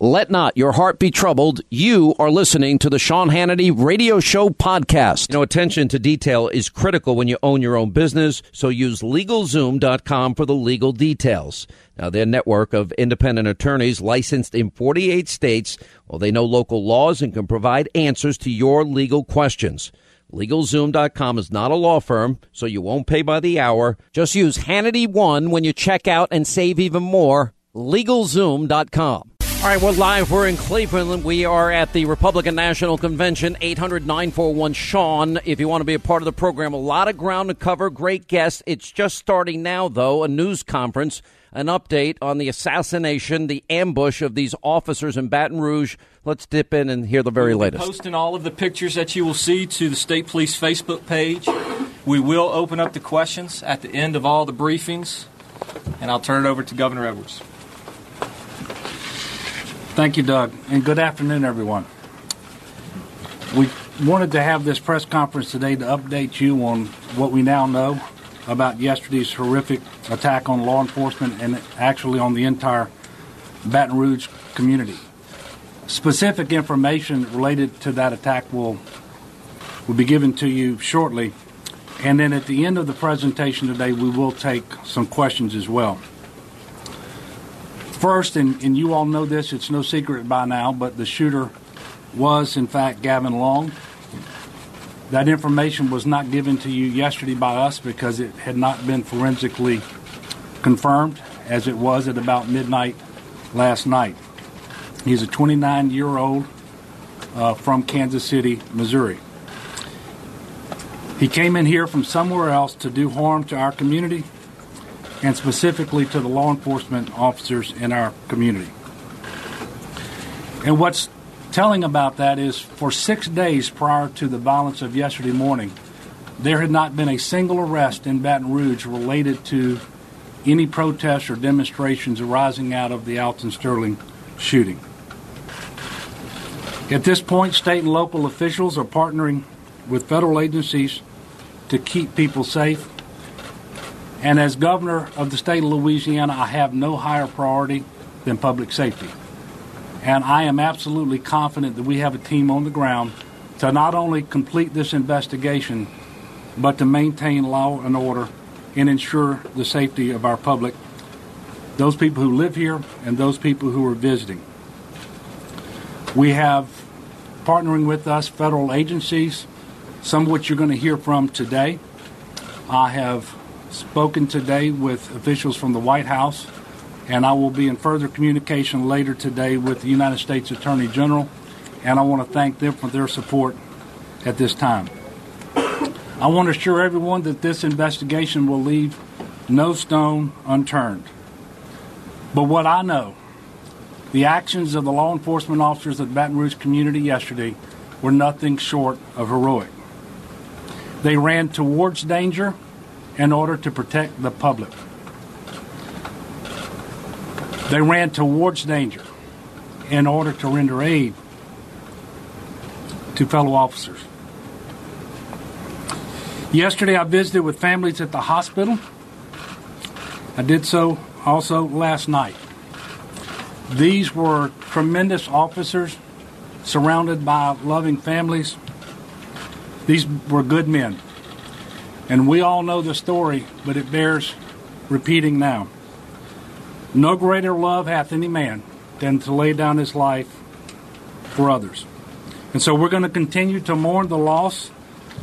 Let not your heart be troubled. You are listening to the Sean Hannity Radio Show podcast. You know, attention to detail is critical when you own your own business, so use LegalZoom.com for the legal details. Now, their network of independent attorneys licensed in 48 states, well, they know local laws and can provide answers to your legal questions. LegalZoom.com is not a law firm, so you won't pay by the hour. Just use Hannity1 when you check out and save even more. LegalZoom.com. All right, we're live. We're in Cleveland. We are at the Republican National Convention, 800 941 Sean. If you want to be a part of the program, a lot of ground to cover. Great guests. It's just starting now, though, a news conference, an update on the assassination, the ambush of these officers in Baton Rouge. Let's dip in and hear the very we'll latest. Posting all of the pictures that you will see to the State Police Facebook page. We will open up the questions at the end of all the briefings, and I'll turn it over to Governor Edwards. Thank you, Doug, and good afternoon, everyone. We wanted to have this press conference today to update you on what we now know about yesterday's horrific attack on law enforcement and actually on the entire Baton Rouge community. Specific information related to that attack will will be given to you shortly. And then at the end of the presentation today, we will take some questions as well. First, and, and you all know this, it's no secret by now, but the shooter was, in fact, Gavin Long. That information was not given to you yesterday by us because it had not been forensically confirmed, as it was at about midnight last night. He's a 29 year old uh, from Kansas City, Missouri. He came in here from somewhere else to do harm to our community and specifically to the law enforcement officers in our community. And what's telling about that is for six days prior to the violence of yesterday morning, there had not been a single arrest in Baton Rouge related to any protests or demonstrations arising out of the Alton Sterling shooting. At this point, state and local officials are partnering with federal agencies to keep people safe and as governor of the state of Louisiana, I have no higher priority than public safety. And I am absolutely confident that we have a team on the ground to not only complete this investigation, but to maintain law and order and ensure the safety of our public, those people who live here and those people who are visiting. We have partnering with us federal agencies, some of which you're going to hear from today. I have spoken today with officials from the White House, and I will be in further communication later today with the United States Attorney General, and I want to thank them for their support at this time. I want to assure everyone that this investigation will leave no stone unturned. But what I know, the actions of the law enforcement officers of the Baton Rouge community yesterday were nothing short of heroic. They ran towards danger in order to protect the public. They ran towards danger in order to render aid to fellow officers. Yesterday, I visited with families at the hospital. I did so also last night. These were tremendous officers surrounded by loving families. These were good men. And we all know the story, but it bears repeating now. No greater love hath any man than to lay down his life for others. And so we're going to continue to mourn the loss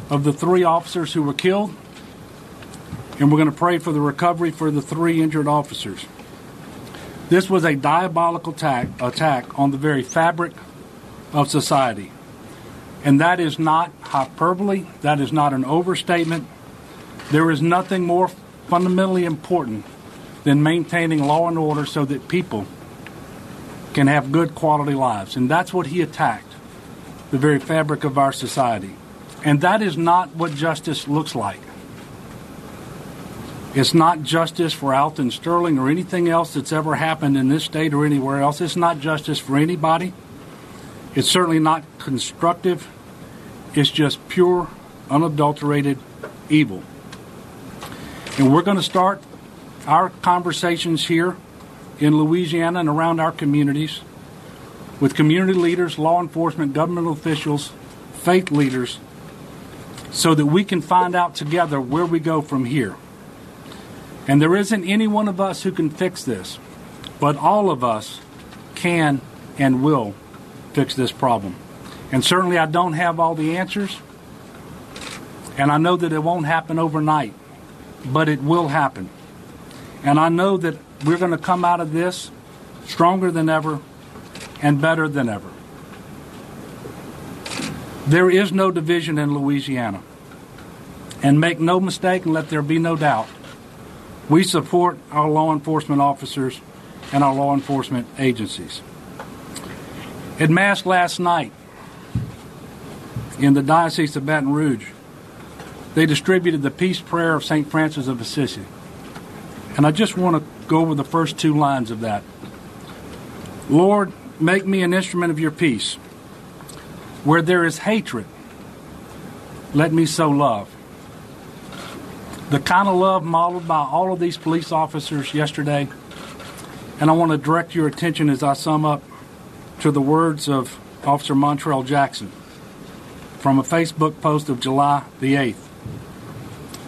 of the three officers who were killed, and we're going to pray for the recovery for the three injured officers. This was a diabolical attack, attack on the very fabric of society. And that is not hyperbole, that is not an overstatement. There is nothing more fundamentally important than maintaining law and order so that people can have good quality lives. And that's what he attacked the very fabric of our society. And that is not what justice looks like. It's not justice for Alton Sterling or anything else that's ever happened in this state or anywhere else. It's not justice for anybody. It's certainly not constructive. It's just pure, unadulterated evil. And we're going to start our conversations here in Louisiana and around our communities with community leaders, law enforcement, government officials, faith leaders, so that we can find out together where we go from here. And there isn't any one of us who can fix this, but all of us can and will fix this problem. And certainly I don't have all the answers, and I know that it won't happen overnight, but it will happen. And I know that we're going to come out of this stronger than ever and better than ever. There is no division in Louisiana. And make no mistake and let there be no doubt we support our law enforcement officers and our law enforcement agencies. At Mass last night in the Diocese of Baton Rouge, they distributed the peace prayer of St. Francis of Assisi. And I just want to go over the first two lines of that. Lord, make me an instrument of your peace. Where there is hatred, let me sow love the kind of love modeled by all of these police officers yesterday. And I want to direct your attention as I sum up to the words of Officer Montrell Jackson from a Facebook post of July the 8th.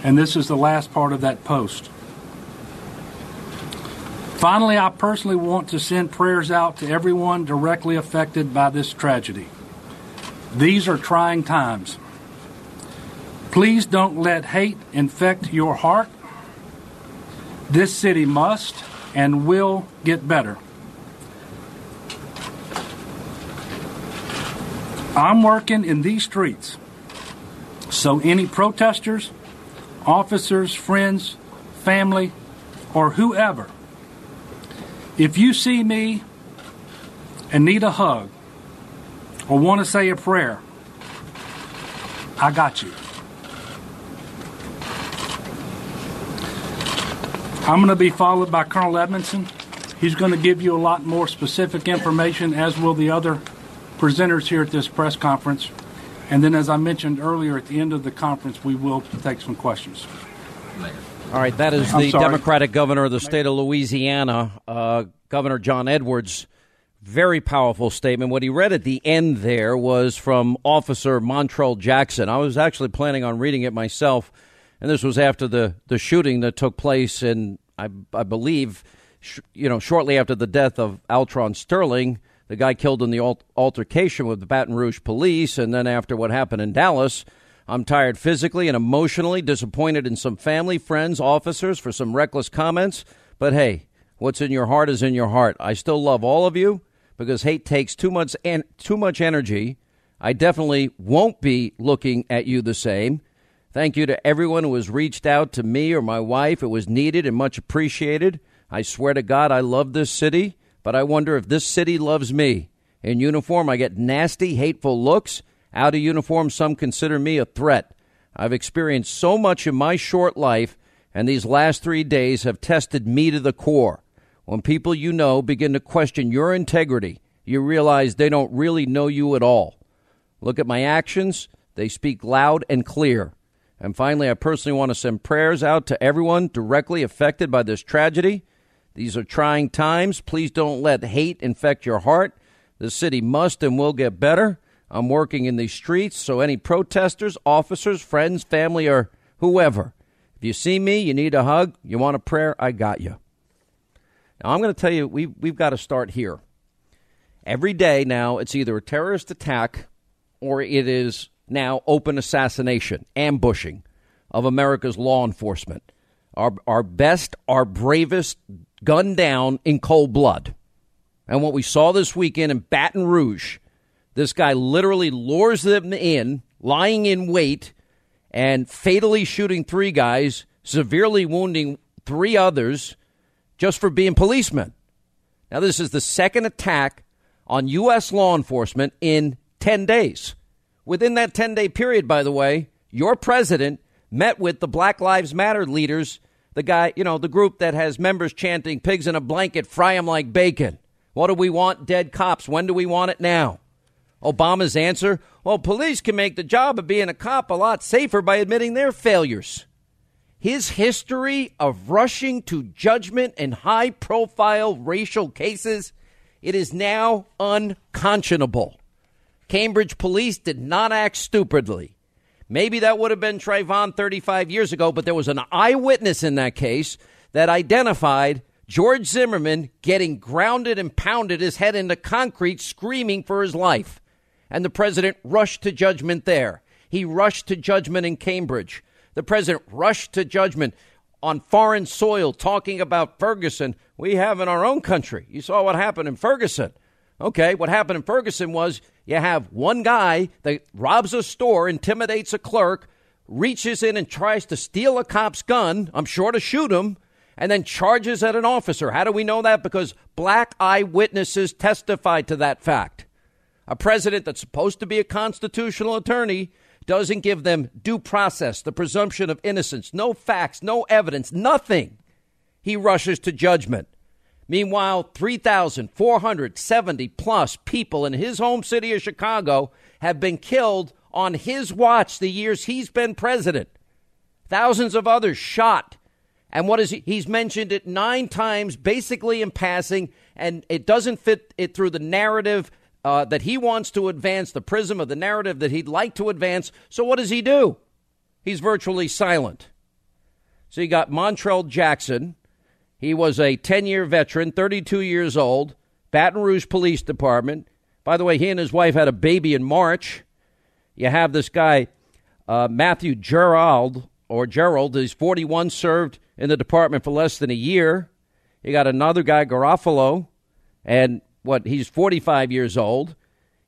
And this is the last part of that post. Finally, I personally want to send prayers out to everyone directly affected by this tragedy. These are trying times. Please don't let hate infect your heart. This city must and will get better. I'm working in these streets, so any protesters, officers, friends, family, or whoever, if you see me and need a hug or want to say a prayer, I got you. I'm going to be followed by Colonel Edmonson. He's going to give you a lot more specific information, as will the other presenters here at this press conference. And then, as I mentioned earlier, at the end of the conference, we will take some questions. All right, that is the Democratic governor of the state of Louisiana, uh, Governor John Edwards. Very powerful statement. What he read at the end there was from Officer Montrell Jackson. I was actually planning on reading it myself and this was after the, the shooting that took place in, I, I believe, sh- you know, shortly after the death of Alton Sterling, the guy killed in the altercation with the Baton Rouge police, and then after what happened in Dallas. I'm tired physically and emotionally, disappointed in some family, friends, officers for some reckless comments. But hey, what's in your heart is in your heart. I still love all of you because hate takes too much en- too much energy. I definitely won't be looking at you the same. Thank you to everyone who has reached out to me or my wife. It was needed and much appreciated. I swear to God, I love this city, but I wonder if this city loves me. In uniform, I get nasty, hateful looks. Out of uniform, some consider me a threat. I've experienced so much in my short life, and these last three days have tested me to the core. When people you know begin to question your integrity, you realize they don't really know you at all. Look at my actions, they speak loud and clear. And finally, I personally want to send prayers out to everyone directly affected by this tragedy. These are trying times. Please don't let hate infect your heart. The city must and will get better. I'm working in these streets, so any protesters, officers, friends, family, or whoever, if you see me, you need a hug, you want a prayer, I got you. Now, I'm going to tell you, we, we've got to start here. Every day now, it's either a terrorist attack or it is now open assassination, ambushing of America's law enforcement. Our, our best, our bravest gunned down in cold blood. And what we saw this weekend in Baton Rouge, this guy literally lures them in, lying in wait, and fatally shooting three guys, severely wounding three others just for being policemen. Now, this is the second attack on U.S. law enforcement in 10 days. Within that 10 day period, by the way, your president met with the Black Lives Matter leaders, the guy, you know, the group that has members chanting, pigs in a blanket, fry them like bacon. What do we want? Dead cops. When do we want it now? Obama's answer well, police can make the job of being a cop a lot safer by admitting their failures. His history of rushing to judgment in high profile racial cases, it is now unconscionable. Cambridge police did not act stupidly. Maybe that would have been Trayvon 35 years ago, but there was an eyewitness in that case that identified George Zimmerman getting grounded and pounded his head into concrete, screaming for his life. And the president rushed to judgment there. He rushed to judgment in Cambridge. The president rushed to judgment on foreign soil, talking about Ferguson we have in our own country. You saw what happened in Ferguson. Okay, what happened in Ferguson was you have one guy that robs a store, intimidates a clerk, reaches in and tries to steal a cop's gun, I'm sure to shoot him, and then charges at an officer. How do we know that? Because black eyewitnesses testified to that fact. A president that's supposed to be a constitutional attorney doesn't give them due process, the presumption of innocence, no facts, no evidence, nothing. He rushes to judgment. Meanwhile, 3,470 plus people in his home city of Chicago have been killed on his watch the years he's been president. Thousands of others shot. And what is he? He's mentioned it nine times, basically in passing, and it doesn't fit it through the narrative uh, that he wants to advance, the prism of the narrative that he'd like to advance. So what does he do? He's virtually silent. So you got Montrell Jackson, he was a 10 year veteran, 32 years old, Baton Rouge Police Department. By the way, he and his wife had a baby in March. You have this guy, uh, Matthew Gerald, or Gerald, he's 41, served in the department for less than a year. You got another guy, Garofalo, and what, he's 45 years old.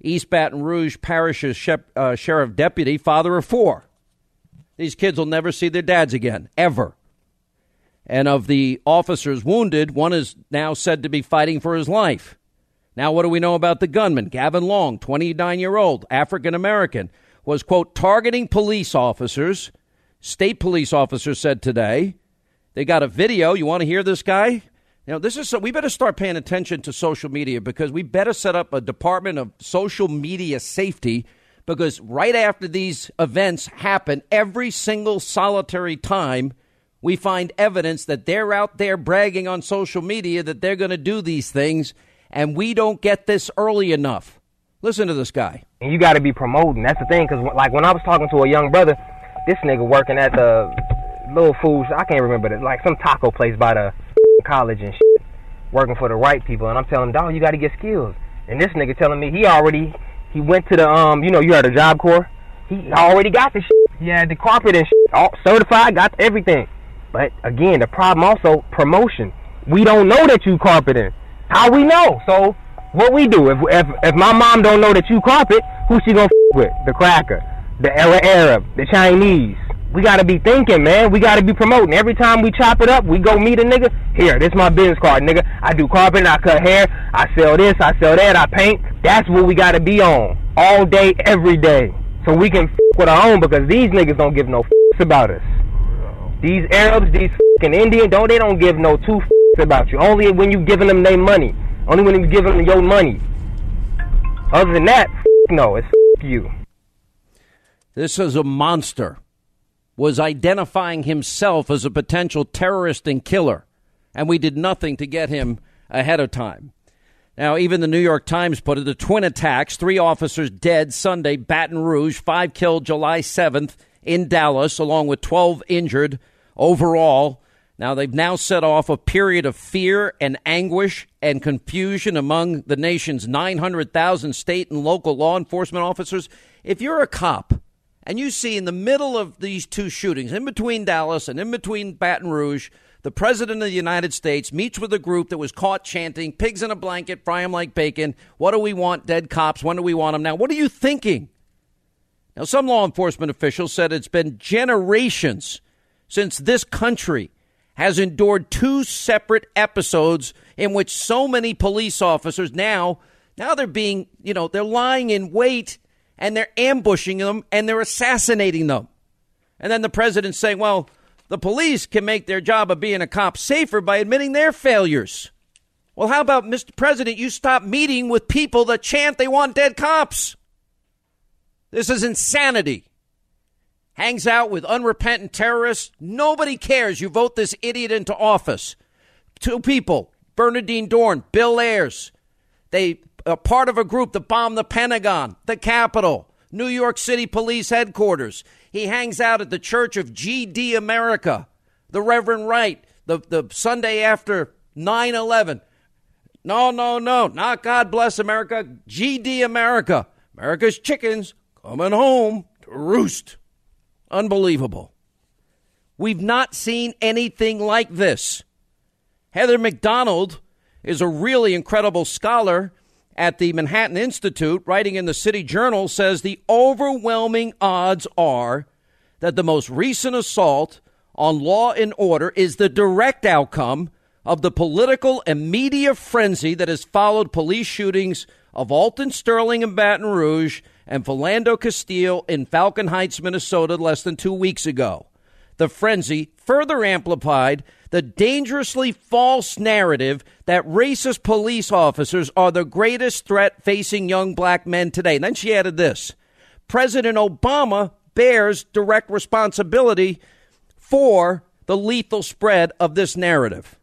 East Baton Rouge Parish's uh, sheriff deputy, father of four. These kids will never see their dads again, ever. And of the officers wounded, one is now said to be fighting for his life. Now, what do we know about the gunman? Gavin Long, 29 year old, African American, was, quote, targeting police officers. State police officers said today. They got a video. You want to hear this guy? You know, this is so we better start paying attention to social media because we better set up a department of social media safety because right after these events happen, every single solitary time, we find evidence that they're out there bragging on social media that they're going to do these things, and we don't get this early enough. Listen to this guy. You got to be promoting. That's the thing, because like when I was talking to a young brother, this nigga working at the little foods, I can't remember it, like some taco place by the college and shit, working for the right people, and I'm telling him, dog, you got to get skills. And this nigga telling me he already he went to the um, you know, you had a job corps. He already got the shit. He had the carpet and shit, all certified, got everything. But again, the problem also promotion. We don't know that you carpeting. How we know? So what we do if if if my mom don't know that you carpet, who she gonna f- with? The cracker, the Arab, the Chinese. We gotta be thinking, man. We gotta be promoting. Every time we chop it up, we go meet a nigga. Here, this my business card, nigga. I do carpet, I cut hair, I sell this, I sell that, I paint. That's what we gotta be on all day, every day, so we can f- with our own because these niggas don't give no f- about us. These Arabs, these fucking Indian, don't they don't give no two about you. Only when you giving them their money. Only when you giving them your money. Other than that, no, it's you. This is a monster. Was identifying himself as a potential terrorist and killer, and we did nothing to get him ahead of time. Now, even the New York Times put it the twin attacks, three officers dead Sunday, Baton Rouge, five killed July 7th in Dallas, along with 12 injured overall. Now, they've now set off a period of fear and anguish and confusion among the nation's 900,000 state and local law enforcement officers. If you're a cop and you see in the middle of these two shootings, in between Dallas and in between Baton Rouge, the President of the United States meets with a group that was caught chanting, pigs in a blanket, fry them like bacon. What do we want? Dead cops. When do we want them? Now, what are you thinking? Now, some law enforcement officials said it's been generations since this country has endured two separate episodes in which so many police officers now, now they're being, you know, they're lying in wait and they're ambushing them and they're assassinating them. And then the president's saying, well, the police can make their job of being a cop safer by admitting their failures. Well, how about, Mr. President, you stop meeting with people that chant they want dead cops? This is insanity. Hangs out with unrepentant terrorists. Nobody cares. You vote this idiot into office. Two people, Bernardine Dohrn, Bill Ayers. They are part of a group that bombed the Pentagon, the Capitol, New York City Police Headquarters. He hangs out at the Church of GD America, the Reverend Wright, the, the Sunday after 9 11. No, no, no, not God bless America, GD America. America's chickens coming home to roost. Unbelievable. We've not seen anything like this. Heather Mac Donald is a really incredible scholar at the Manhattan Institute, writing in the City Journal, says the overwhelming odds are that the most recent assault on law and order is the direct outcome of the political and media frenzy that has followed police shootings of Alton Sterling in Baton Rouge and Philando Castile in Falcon Heights, Minnesota, less than two weeks ago. The frenzy further amplified the dangerously false narrative that racist police officers are the greatest threat facing young black men today. And then she added this President Obama bears direct responsibility for the lethal spread of this narrative.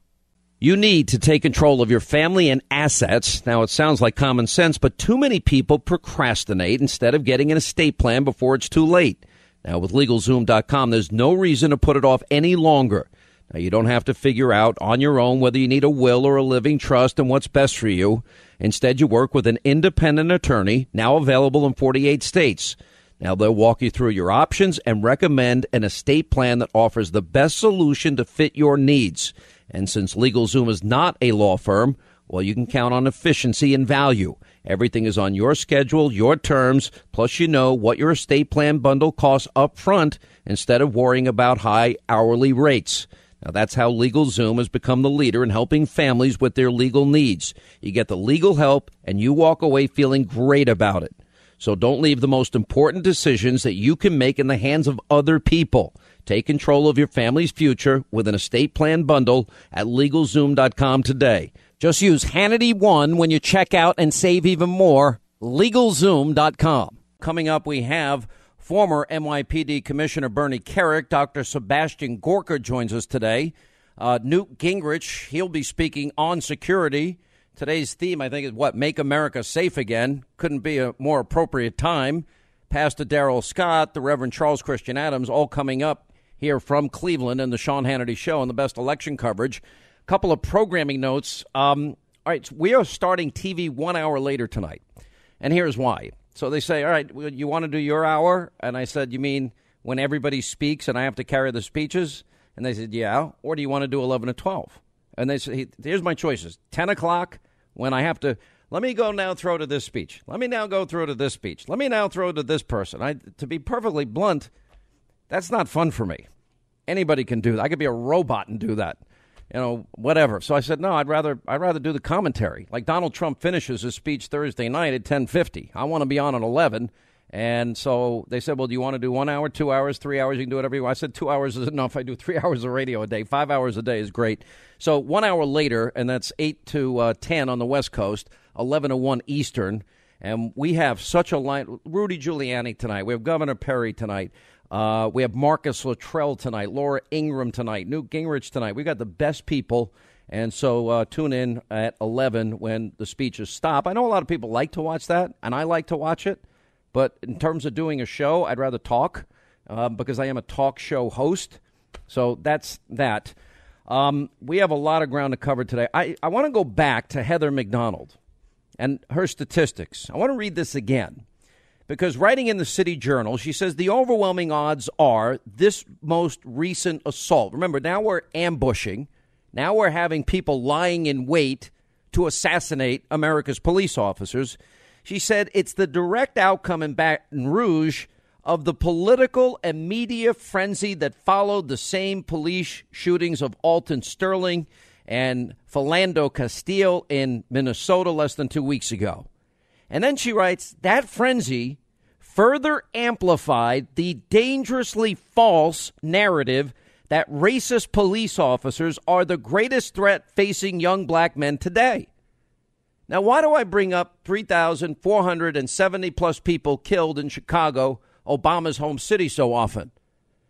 You need to take control of your family and assets. Now, it sounds like common sense, but too many people procrastinate instead of getting an estate plan before it's too late. Now, with LegalZoom.com, there's no reason to put it off any longer. Now, you don't have to figure out on your own whether you need a will or a living trust and what's best for you. Instead, you work with an independent attorney, now available in 48 states. Now, they'll walk you through your options and recommend an estate plan that offers the best solution to fit your needs. And since LegalZoom is not a law firm, well, you can count on efficiency and value. Everything is on your schedule, your terms, plus you know what your estate plan bundle costs up front instead of worrying about high hourly rates. Now, that's how LegalZoom has become the leader in helping families with their legal needs. You get the legal help, and you walk away feeling great about it. So don't leave the most important decisions that you can make in the hands of other people. Take control of your family's future with an estate plan bundle at LegalZoom.com today. Just use Hannity1 when you check out and save even more. LegalZoom.com. Coming up, we have Former NYPD Commissioner Bernie Kerik, Dr. Sebastian Gorka joins us today. Uh, Newt Gingrich, he'll be speaking on security. Today's theme, I think, is what? Make America Safe Again. Couldn't be a more appropriate time. Pastor Darrell Scott, the Reverend Charles Christian Adams, all coming up here from Cleveland and the Sean Hannity Show and the best election coverage. A couple of programming notes. Um, all right, we are starting TV one hour later tonight. And here's why. So they say, all right, you want to do your hour? And I said, you mean when everybody speaks and I have to carry the speeches? And they said, yeah. Or do you want to do 11 to 12? And they said, here's my choices 10 o'clock when I have to. Let me go now throw to this speech. Let me now go throw to this speech. Let me now throw to this person. I, to be perfectly blunt, that's not fun for me. Anybody can do that. I could be a robot and do that you know, whatever. So I said, no, I'd rather I'd rather do the commentary. Like Donald Trump finishes his speech Thursday night at ten fifty. I want to be on at eleven, And so they said, well, do you want to do one hour, two hours, three hours? You can do whatever you want. I said, two hours is enough. I do three hours of radio a day. Five hours a day is great. So one hour later, and that's 8 to uh, 10 on the West Coast, 11 to 1 Eastern. And we have such a line. Rudy Giuliani tonight. We have Governor Perry tonight. Uh, we have Marcus Luttrell tonight. Laura Ingraham tonight. Newt Gingrich tonight. We got the best people. And so uh, tune in at 11 when the speeches stop. I know a lot of people like to watch that, and I like to watch it. But in terms of doing a show, I'd rather talk uh, because I am a talk show host. So that's that. Um, we have a lot of ground to cover today. I, I want to go back to Heather Mac Donald and her statistics. I want to read this again because writing in the City Journal, she says the overwhelming odds are this most recent assault. Remember, now we're ambushing, now we're having people lying in wait to assassinate America's police officers. She said it's the direct outcome in Baton Rouge of the political and media frenzy that followed the same police shootings of Alton Sterling and Philando Castile in Minnesota less than two weeks ago. And then she writes that frenzy further amplified the dangerously false narrative that racist police officers are the greatest threat facing young black men today. Now, why do I bring up 3,470 plus people killed in Chicago, Obama's home city, so often?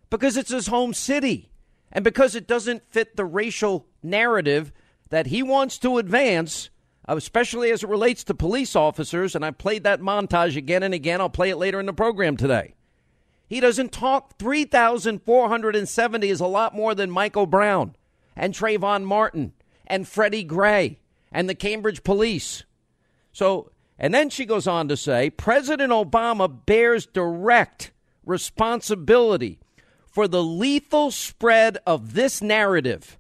Because it's his home city and because it doesn't fit the racial narrative that he wants to advance, Uh, especially as it relates to police officers. And I've played that montage again and again. I'll play it later in the program today. He doesn't talk 3,470 is a lot more than Michael Brown and Trayvon Martin and Freddie Gray and the Cambridge police. So, and then she goes on to say President Obama bears direct responsibility for the lethal spread of this narrative.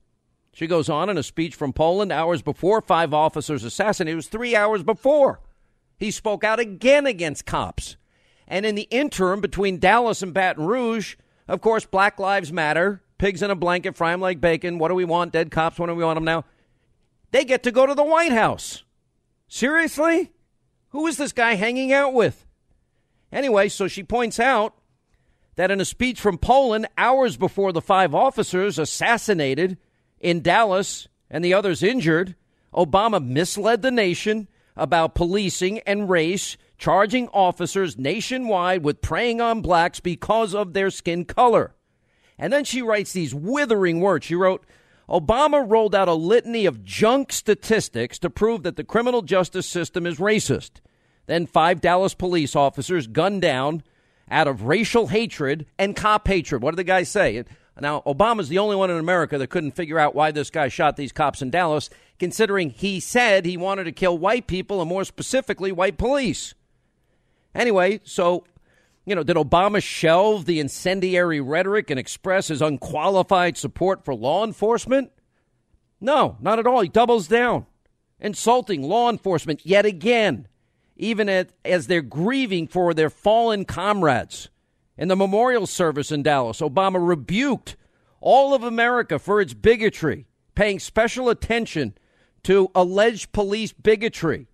She goes on in a speech from Poland hours before five officers assassinated. It was three hours before. He spoke out again against cops. And in the interim between Dallas and Baton Rouge, of course, Black Lives Matter, pigs in a blanket, fry them like bacon. What do we want? Dead cops. What do we want them now? They get to go to the White House. Seriously? Who is this guy hanging out with? Anyway, so she points out that in a speech from Poland hours before the five officers assassinated in Dallas and the others injured, Obama misled the nation about policing and race, charging officers nationwide with preying on blacks because of their skin color. And then she writes these withering words. She wrote, Obama rolled out a litany of junk statistics to prove that the criminal justice system is racist. Then five Dallas police officers gunned down out of racial hatred and cop hatred. What did the guy say? Now, Obama's the only one in America that couldn't figure out why this guy shot these cops in Dallas, considering he said he wanted to kill white people and more specifically white police. Anyway, so you know, did Obama shelve the incendiary rhetoric and express his unqualified support for law enforcement? No, not at all. He doubles down, insulting law enforcement yet again, even at, as they're grieving for their fallen comrades. In the memorial service in Dallas, Obama rebuked all of America for its bigotry, paying special attention to alleged police bigotry.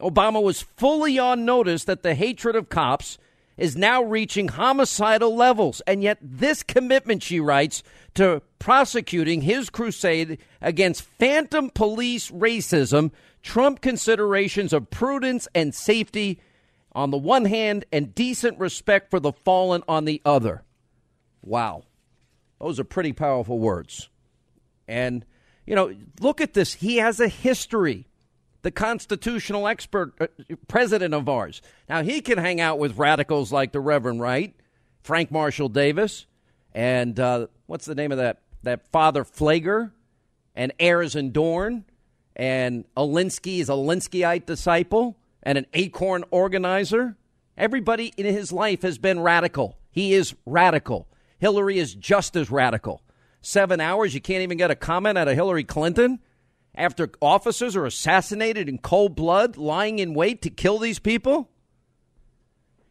Obama was fully on notice that the hatred of cops is now reaching homicidal levels. And yet, this commitment, she writes, to prosecuting his crusade against phantom police racism trump considerations of prudence and safety on the one hand and decent respect for the fallen on the other. Wow. Those are pretty powerful words. And, you know, look at this. He has a history the constitutional expert uh, president of ours. Now, he can hang out with radicals like the Reverend Wright, Frank Marshall Davis, and uh, what's the name of that, that Father Pfleger, and Ayers and Dohrn, and Alinsky is a Alinskyite disciple, and an ACORN organizer. Everybody in his life has been radical. He is radical. Hillary is just as radical. Seven hours, you can't even get a comment out of Hillary Clinton after officers are assassinated in cold blood, lying in wait to kill these people?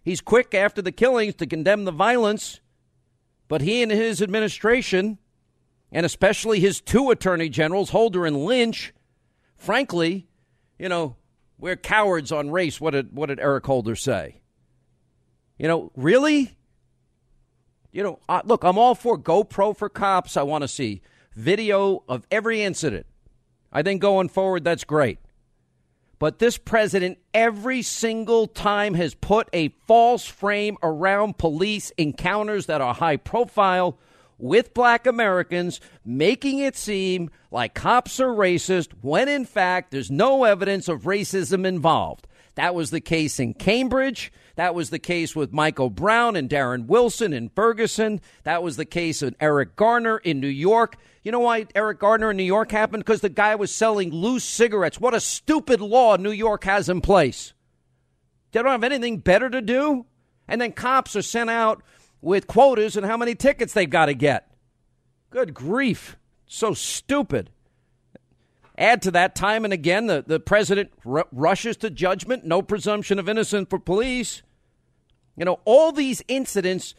He's quick after the killings to condemn the violence, but he and his administration, and especially his two attorney generals, Holder and Lynch, frankly, you know, we're cowards on race. What did, what did Eric Holder say? You know, really? You know, uh, look, I'm all for GoPro for cops. I want to see video of every incident. I think going forward, that's great. But this president, every single time, has put a false frame around police encounters that are high profile with black Americans, making it seem like cops are racist when in fact there's no evidence of racism involved. That was the case in Cambridge. That was the case with Michael Brown and Darren Wilson in Ferguson. That was the case of Eric Garner in New York. You know why Eric Garner in New York happened? Because the guy was selling loose cigarettes. What a stupid law New York has in place. They don't have anything better to do. And then cops are sent out with quotas and how many tickets they've got to get. Good grief. So stupid. Add to that, time and again, the, the president r- rushes to judgment, no presumption of innocence for police. You know, all these incidents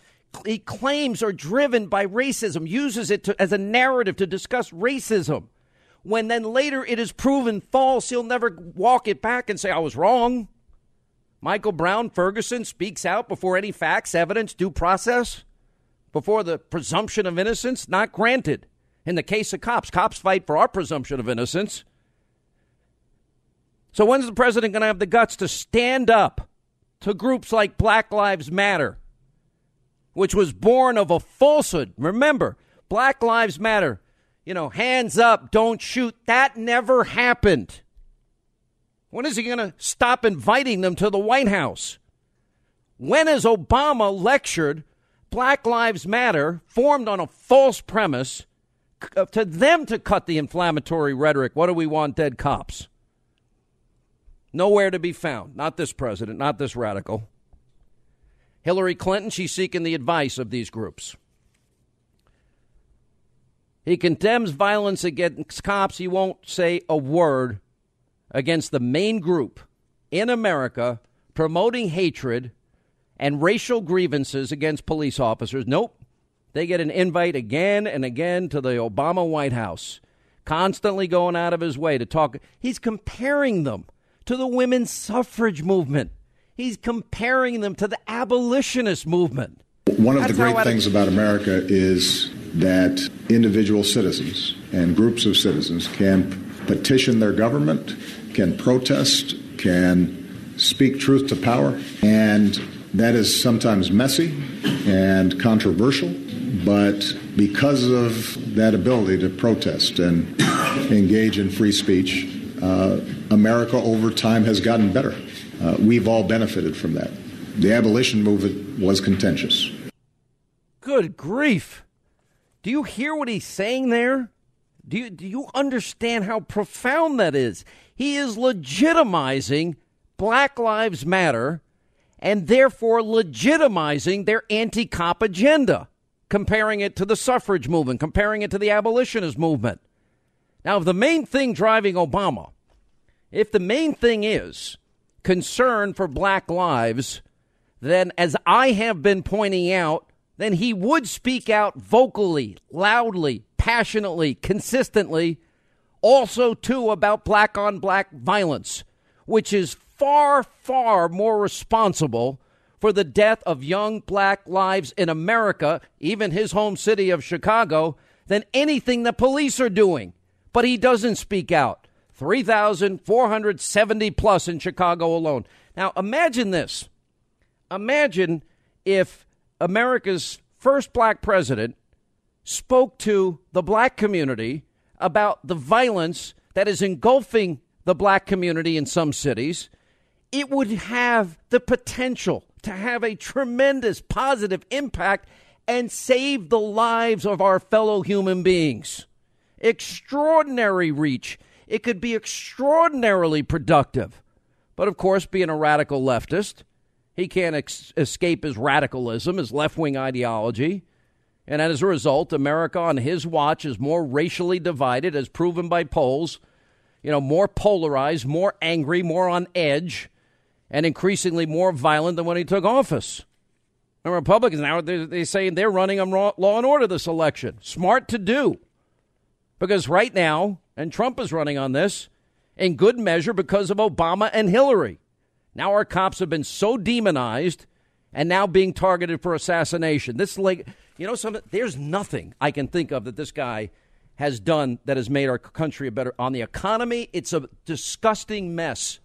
he claims are driven by racism, uses it to, as a narrative to discuss racism. When then later it is proven false, he'll never walk it back and say, I was wrong. Michael Brown Ferguson speaks out before any facts, evidence, due process, before the presumption of innocence, not granted. In the case of cops, cops fight for our presumption of innocence. So when's the president going to have the guts to stand up to groups like Black Lives Matter, which was born of a falsehood? Remember, Black Lives Matter, you know, hands up, don't shoot. That never happened. When is he going to stop inviting them to the White House? When has Obama lectured Black Lives Matter, formed on a false premise, uh, to them to cut the inflammatory rhetoric. What do we want? Dead cops. Nowhere to be found. Not this president, not this radical. Hillary Clinton, she's seeking the advice of these groups. He condemns violence against cops. He won't say a word against the main group in America promoting hatred and racial grievances against police officers. Nope. They get an invite again and again to the Obama White House, constantly going out of his way to talk. He's comparing them to the women's suffrage movement. He's comparing them to the abolitionist movement. One of That's the great things about America is that individual citizens and groups of citizens can petition their government, can protest, can speak truth to power, and that is sometimes messy and controversial. But because of that ability to protest and engage in free speech, uh, America over time has gotten better. Uh, we've all benefited from that. The abolition movement was contentious. Good grief. Do you hear what he's saying there? Do you, do you understand how profound that is? He is legitimizing Black Lives Matter and therefore legitimizing their anti cop agenda comparing it to the suffrage movement, comparing it to the abolitionist movement. Now, if the main thing driving Obama, if the main thing is concern for black lives, then as I have been pointing out, then he would speak out vocally, loudly, passionately, consistently, also too about black on black violence, which is far, far more responsible for the death of young black lives in America, even his home city of Chicago, than anything the police are doing. But he doesn't speak out. 3,470 plus in Chicago alone. Now, imagine this. Imagine if America's first black president spoke to the black community about the violence that is engulfing the black community in some cities. It would have the potential to have a tremendous positive impact and save the lives of our fellow human beings. Extraordinary reach. It could be extraordinarily productive. But of course, being a radical leftist, he can't ex- escape his radicalism, his left wing ideology. And as a result, America on his watch is more racially divided, as proven by polls, you know, more polarized, more angry, more on edge and increasingly more violent than when he took office. And Republicans now they're, they're saying they're running on law and order this election. Smart to do, because right now, and Trump is running on this in good measure because of Obama and Hillary. Now our cops have been so demonized, and now being targeted for assassination. This like you know something. There's nothing I can think of that this guy has done that has made our country a better on the economy. It's a disgusting mess.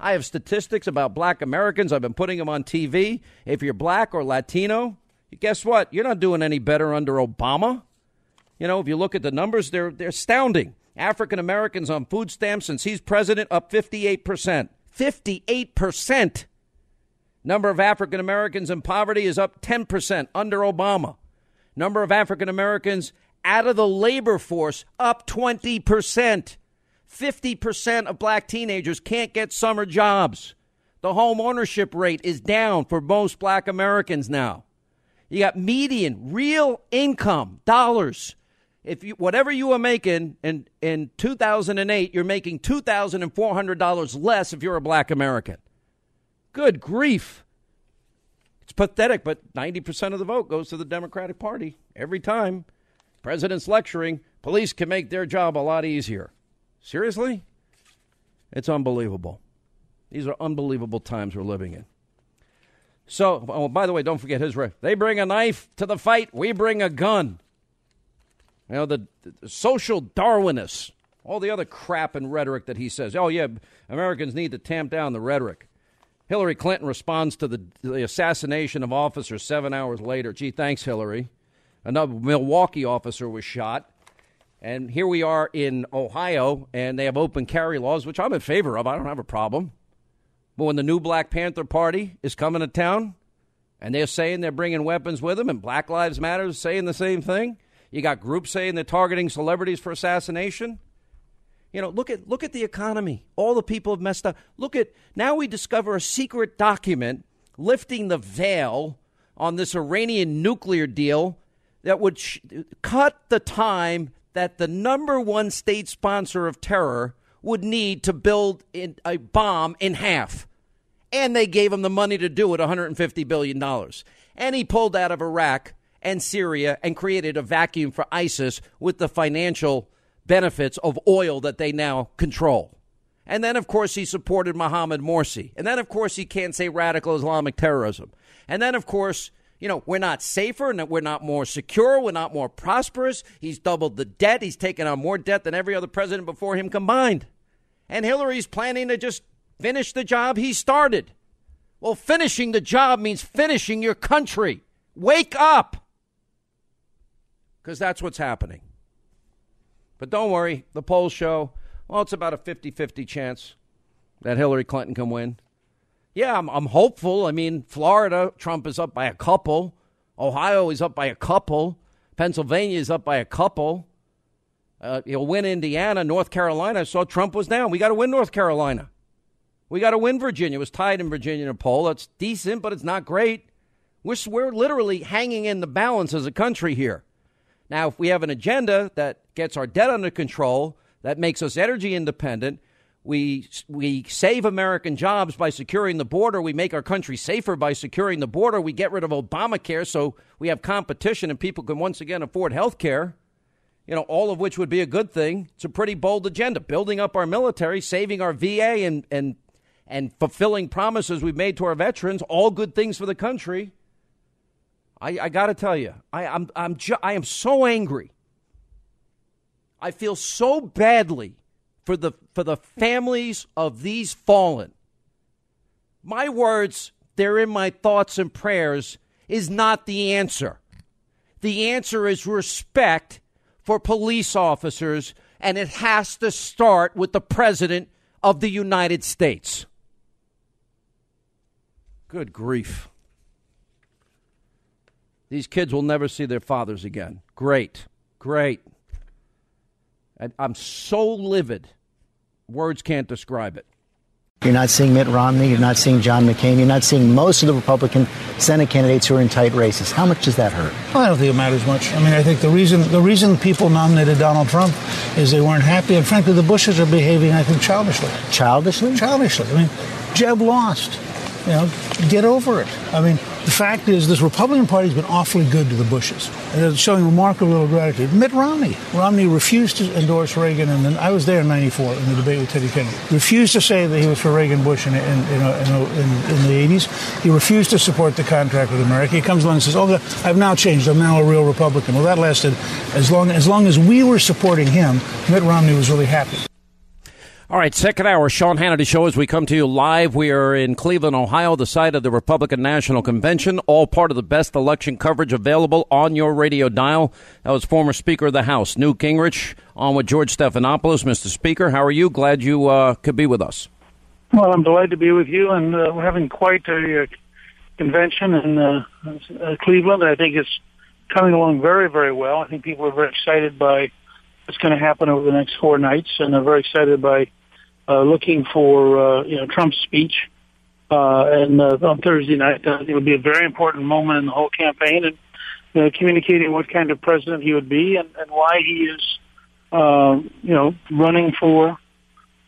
I have statistics about black Americans. I've been putting them on TV. If you're black or Latino, guess what? You're not doing any better under Obama. You know, if you look at the numbers, they're, they're astounding. African Americans on food stamps since he's president up 58%. 58%. Number of African Americans in poverty is up 10% under Obama. Number of African Americans out of the labor force up 20%. 50% of black teenagers can't get summer jobs. The home ownership rate is down for most black Americans now. You got median real income dollars. If you whatever you were making in in 2008, you're making $2,400 less if you're a black American. Good grief. It's pathetic, but 90% of the vote goes to the Democratic Party every time. President's lecturing, police can make their job a lot easier. Seriously? It's unbelievable. These are unbelievable times we're living in. So, oh, by the way, don't forget his riff. They bring a knife to the fight, we bring a gun. You know, the, the social Darwinists, all the other crap and rhetoric that he says. Oh, yeah, Americans need to tamp down the rhetoric. Hillary Clinton responds to the, the assassination of officers seven hours later. Gee, thanks, Hillary. Another Milwaukee officer was shot. And here we are in Ohio, and they have open carry laws, which I'm in favor of. I don't have a problem. But when the new Black Panther Party is coming to town, and they're saying they're bringing weapons with them, and Black Lives Matter is saying the same thing, you got groups saying they're targeting celebrities for assassination. You know, look at look at the economy. All the people have messed up. Look at now we discover a secret document lifting the veil on this Iranian nuclear deal that would sh- cut the time that the number one state sponsor of terror would need to build a bomb in half. And they gave him the money to do it, $150 billion. And he pulled out of Iraq and Syria and created a vacuum for ISIS with the financial benefits of oil that they now control. And then, of course, he supported Mohammed Morsi. And then, of course, he can't say radical Islamic terrorism. And then, of course, you know, we're not safer and we're not more secure. We're not more prosperous. He's doubled the debt. He's taken on more debt than every other president before him combined. And Hillary's planning to just finish the job he started. Well, finishing the job means finishing your country. Wake up! Because that's what's happening. But don't worry, the polls show, well, it's about a 50 50 chance that Hillary Clinton can win. Yeah, I'm, I'm hopeful. I mean, Florida, Trump is up by a couple. Ohio is up by a couple. Pennsylvania is up by a couple. Uh, he'll win Indiana. North Carolina, I saw Trump was down. We got to win North Carolina. We got to win Virginia. It was tied in Virginia in a poll. That's decent, but it's not great. We're, we're literally hanging in the balance as a country here. Now, if we have an agenda that gets our debt under control, that makes us energy independent, we we save American jobs by securing the border. We make our country safer by securing the border. We get rid of Obamacare so we have competition and people can once again afford health care. You know, all of which would be a good thing. It's a pretty bold agenda. Building up our military, saving our VA and and and fulfilling promises we've made to our veterans, all good things for the country. I, I got to tell you, I, I'm, I'm ju- I am so angry. I feel so badly for the for the families of these fallen. My words, they're in my thoughts and prayers, is not the answer. The answer is respect for police officers, and it has to start with the President of the United States. Good grief. These kids will never see their fathers again. Great. Great. I'm so livid Words can't describe it. You're not seeing Mitt Romney. You're not seeing John McCain. You're not seeing most of the Republican Senate candidates who are in tight races. How much does that hurt? Well, I don't think it matters much. I mean, I think the reason the reason people nominated Donald Trump is they weren't happy, and frankly, the Bushes are behaving, I think, childishly. Childishly? Childishly. I mean, Jeb lost. You know, get over it. I mean, The fact is, this Republican Party has been awfully good to the Bushes, and it's showing remarkable gratitude. Mitt Romney, Romney refused to endorse Reagan, and then I was there in '94 in the debate with Teddy Kennedy. Refused to say that he was for Reagan Bush in, in, in, in, in the '80s. He refused to support the contract with America. He comes along and says, "Oh, I've now changed. I'm now a real Republican." Well, that lasted as long as long as we were supporting him. Mitt Romney was really happy. All right, second hour, Sean Hannity Show as we come to you live. We are in Cleveland, Ohio, the site of the Republican National Convention, all part of the best election coverage available on your radio dial. That was former Speaker of the House, Newt Gingrich, on with George Stephanopoulos. Mr. Speaker, how are you? Glad you uh, could be with us. Well, I'm delighted to be with you, and uh, we're having quite a uh, convention in uh, uh, Cleveland. I think it's coming along very, very well. I think people are very excited by what's going to happen over the next four nights, and they're very excited by uh, looking for uh, you know Trump's speech. Uh, and uh, on Thursday night, uh, it would be a very important moment in the whole campaign, and uh, communicating what kind of president he would be and, and why he is, uh, you know, running for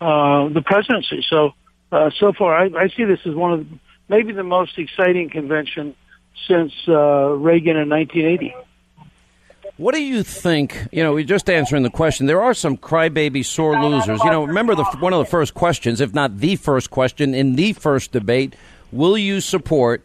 uh, the presidency. So, uh, so far, I, I see this as one of the, maybe the most exciting convention since uh, Reagan in 1980. What do you think? You know, we're just answering the question. There are some crybaby sore losers. You know, remember the one of the first questions, if not the first question in the first debate, will you support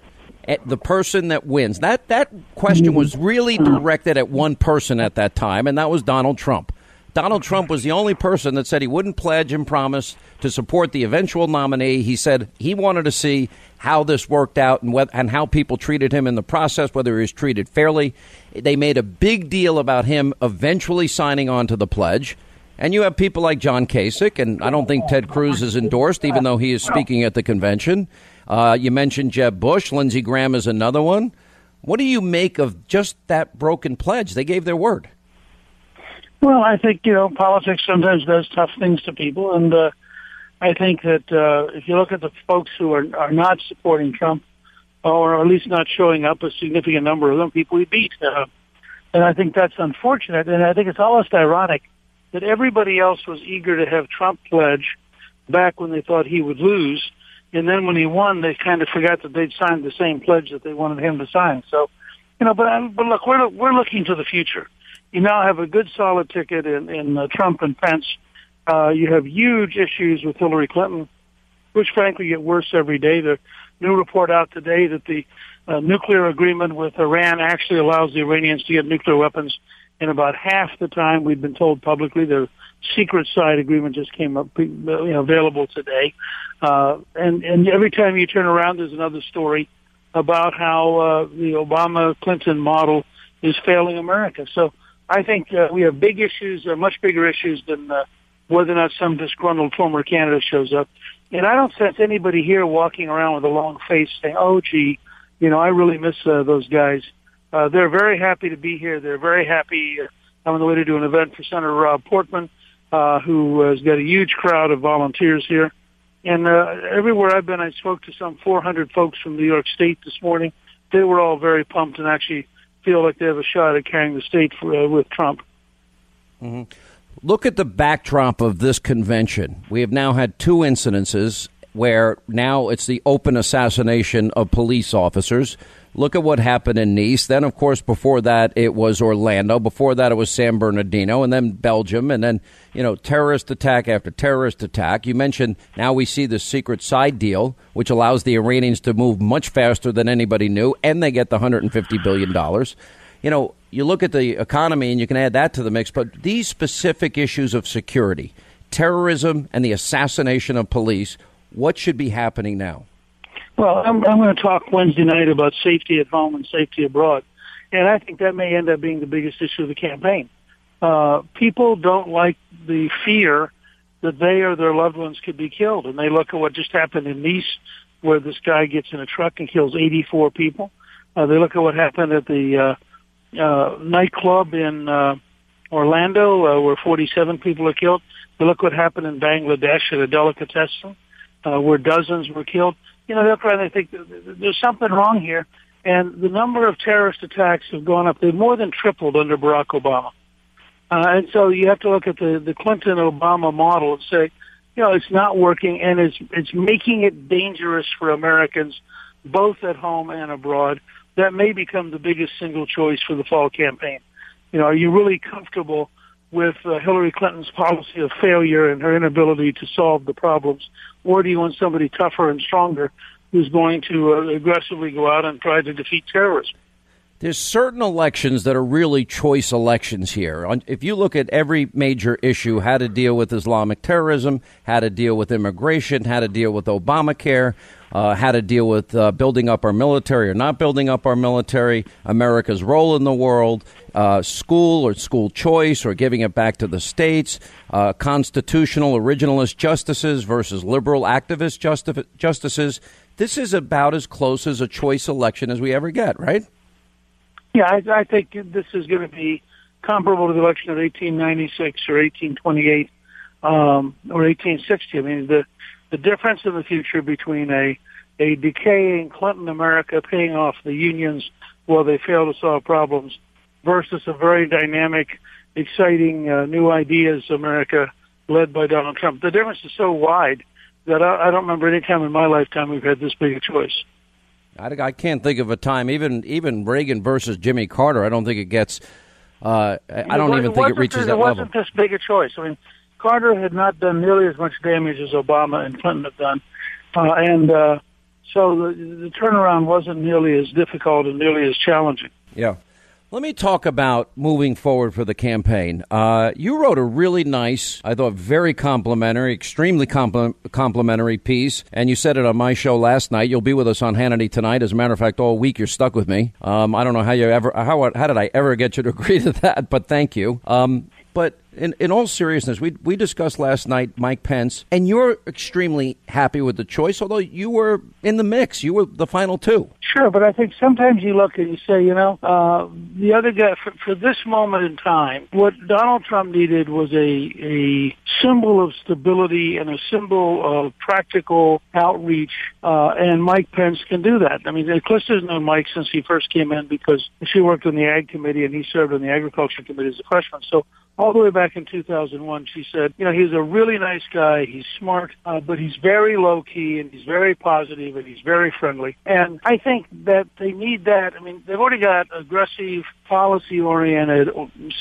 the person that wins? That that question was really directed at one person at that time, and that was Donald Trump. Donald Trump was the only person that said he wouldn't pledge and promise to support the eventual nominee. He said he wanted to see how this worked out and, and how people treated him in the process, whether he was treated fairly. They made a big deal about him eventually signing on to the pledge. And you have people like John Kasich, and I don't think Ted Cruz is endorsed, even though he is speaking at the convention. Uh, you mentioned Jeb Bush. Lindsey Graham is another one. What do you make of just that broken pledge? They gave their word. Well, I think you know politics sometimes does tough things to people, and uh, I think that uh, if you look at the folks who are are not supporting Trump, or at least not showing up, a significant number of them, people we beat, uh, and I think that's unfortunate. And I think it's almost ironic that everybody else was eager to have Trump pledge back when they thought he would lose, and then when he won, they kind of forgot that they'd signed the same pledge that they wanted him to sign. So, you know, but but look, we're we're looking to the future you now have a good solid ticket in, in uh, Trump and Pence. Uh, you have huge issues with Hillary Clinton, which frankly get worse every day. The new report out today that the uh, nuclear agreement with Iran actually allows the Iranians to get nuclear weapons in about half the time we've been told publicly. The secret side agreement just came up, you know, available today. Uh, and, and every time you turn around, there's another story about how uh, the Obama-Clinton model is failing America. So I think uh, we have big issues, uh, much bigger issues than uh, whether or not some disgruntled former candidate shows up. And I don't sense anybody here walking around with a long face saying, "Oh, gee, you know, I really miss uh, those guys." Uh, they're very happy to be here. They're very happy. Uh, I'm on the way to do an event for Senator Rob Portman, uh, who has got a huge crowd of volunteers here. And uh, everywhere I've been, I spoke to some 400 folks from New York State this morning. They were all very pumped and actually feel like they have a shot at carrying the state for, uh, with Trump. Mm-hmm. Look at the backdrop of this convention. We have now had two incidences where now it's the open assassination of police officers. Look at what happened in Nice. Then, of course, before that, it was Orlando. Before that, it was San Bernardino, and then Belgium, and then, you know, terrorist attack after terrorist attack. You mentioned now we see the secret side deal, which allows the Iranians to move much faster than anybody knew, and they get the $150 billion. You know, you look at the economy and you can add that to the mix, but these specific issues of security, terrorism, and the assassination of police, what should be happening now? Well, I'm, I'm going to talk Wednesday night about safety at home and safety abroad. And I think that may end up being the biggest issue of the campaign. Uh, people don't like the fear that they or their loved ones could be killed. And they look at what just happened in Nice, where this guy gets in a truck and kills 84 people. Uh, they look at what happened at the uh, uh, nightclub in uh, Orlando, uh, where 47 people are killed. They look what happened in Bangladesh at a delicatessen, uh, where dozens were killed you know, they'll try to think there's something wrong here. And the number of terrorist attacks have gone up. They've more than tripled under Barack Obama. Uh, and so you have to look at the, the Clinton Obama model and say, you know, it's not working and it's, it's making it dangerous for Americans both at home and abroad, that may become the biggest single choice for the fall campaign. You know, are you really comfortable with uh, Hillary Clinton's policy of failure and her inability to solve the problems, or do you want somebody tougher and stronger who's going to uh, aggressively go out and try to defeat terrorism? There's certain elections that are really choice elections here. If you look at every major issue, how to deal with Islamic terrorism, how to deal with immigration, how to deal with Obamacare, uh, how to deal with uh, building up our military or not building up our military, America's role in the world, uh, school or school choice or giving it back to the states, uh, constitutional originalist justices versus liberal activist justi- justices. This is about as close as a choice election as we ever get, right? Yeah, I, I think this is going to be comparable to the election of 1896 or 1828 um, or 1860. I mean, the the difference in the future between a a decaying Clinton America paying off the unions while they fail to solve problems versus a very dynamic, exciting uh, new ideas America led by Donald Trump. The difference is so wide that I, I don't remember any time in my lifetime we've had this big a choice. I, I can't think of a time, even even Reagan versus Jimmy Carter. I don't think it gets. Uh, I don't even think it reaches that level. It wasn't this big a choice. I mean, Carter had not done nearly as much damage as Obama and Clinton have done, uh, and uh, so the, the turnaround wasn't nearly as difficult and nearly as challenging. Yeah. Let me talk about moving forward for the campaign. Uh, you wrote a really nice, I thought very complimentary, extremely compl- complimentary piece, and you said it on my show last night. You'll be with us on Hannity tonight. As a matter of fact, all week you're stuck with me. Um, I don't know how you ever, how, how did I ever get you to agree to that, but thank you. Um, but in, in all seriousness, we, we discussed last night Mike Pence, and you're extremely happy with the choice, although you were in the mix. You were the final two. Sure, but I think sometimes you look and you say, you know, uh, the other guy, for, for this moment in time, what Donald Trump needed was a, a symbol of stability and a symbol of practical outreach, uh, and Mike Pence can do that. I mean, Callista's known Mike since he first came in because she worked on the Ag Committee and he served on the Agriculture Committee as a freshman. So all the way back in 2001, she said, you know, he's a really nice guy. He's smart, uh, but he's very low key and he's very positive and he's very friendly. And I think that they need that. I mean, they've already got aggressive, policy oriented,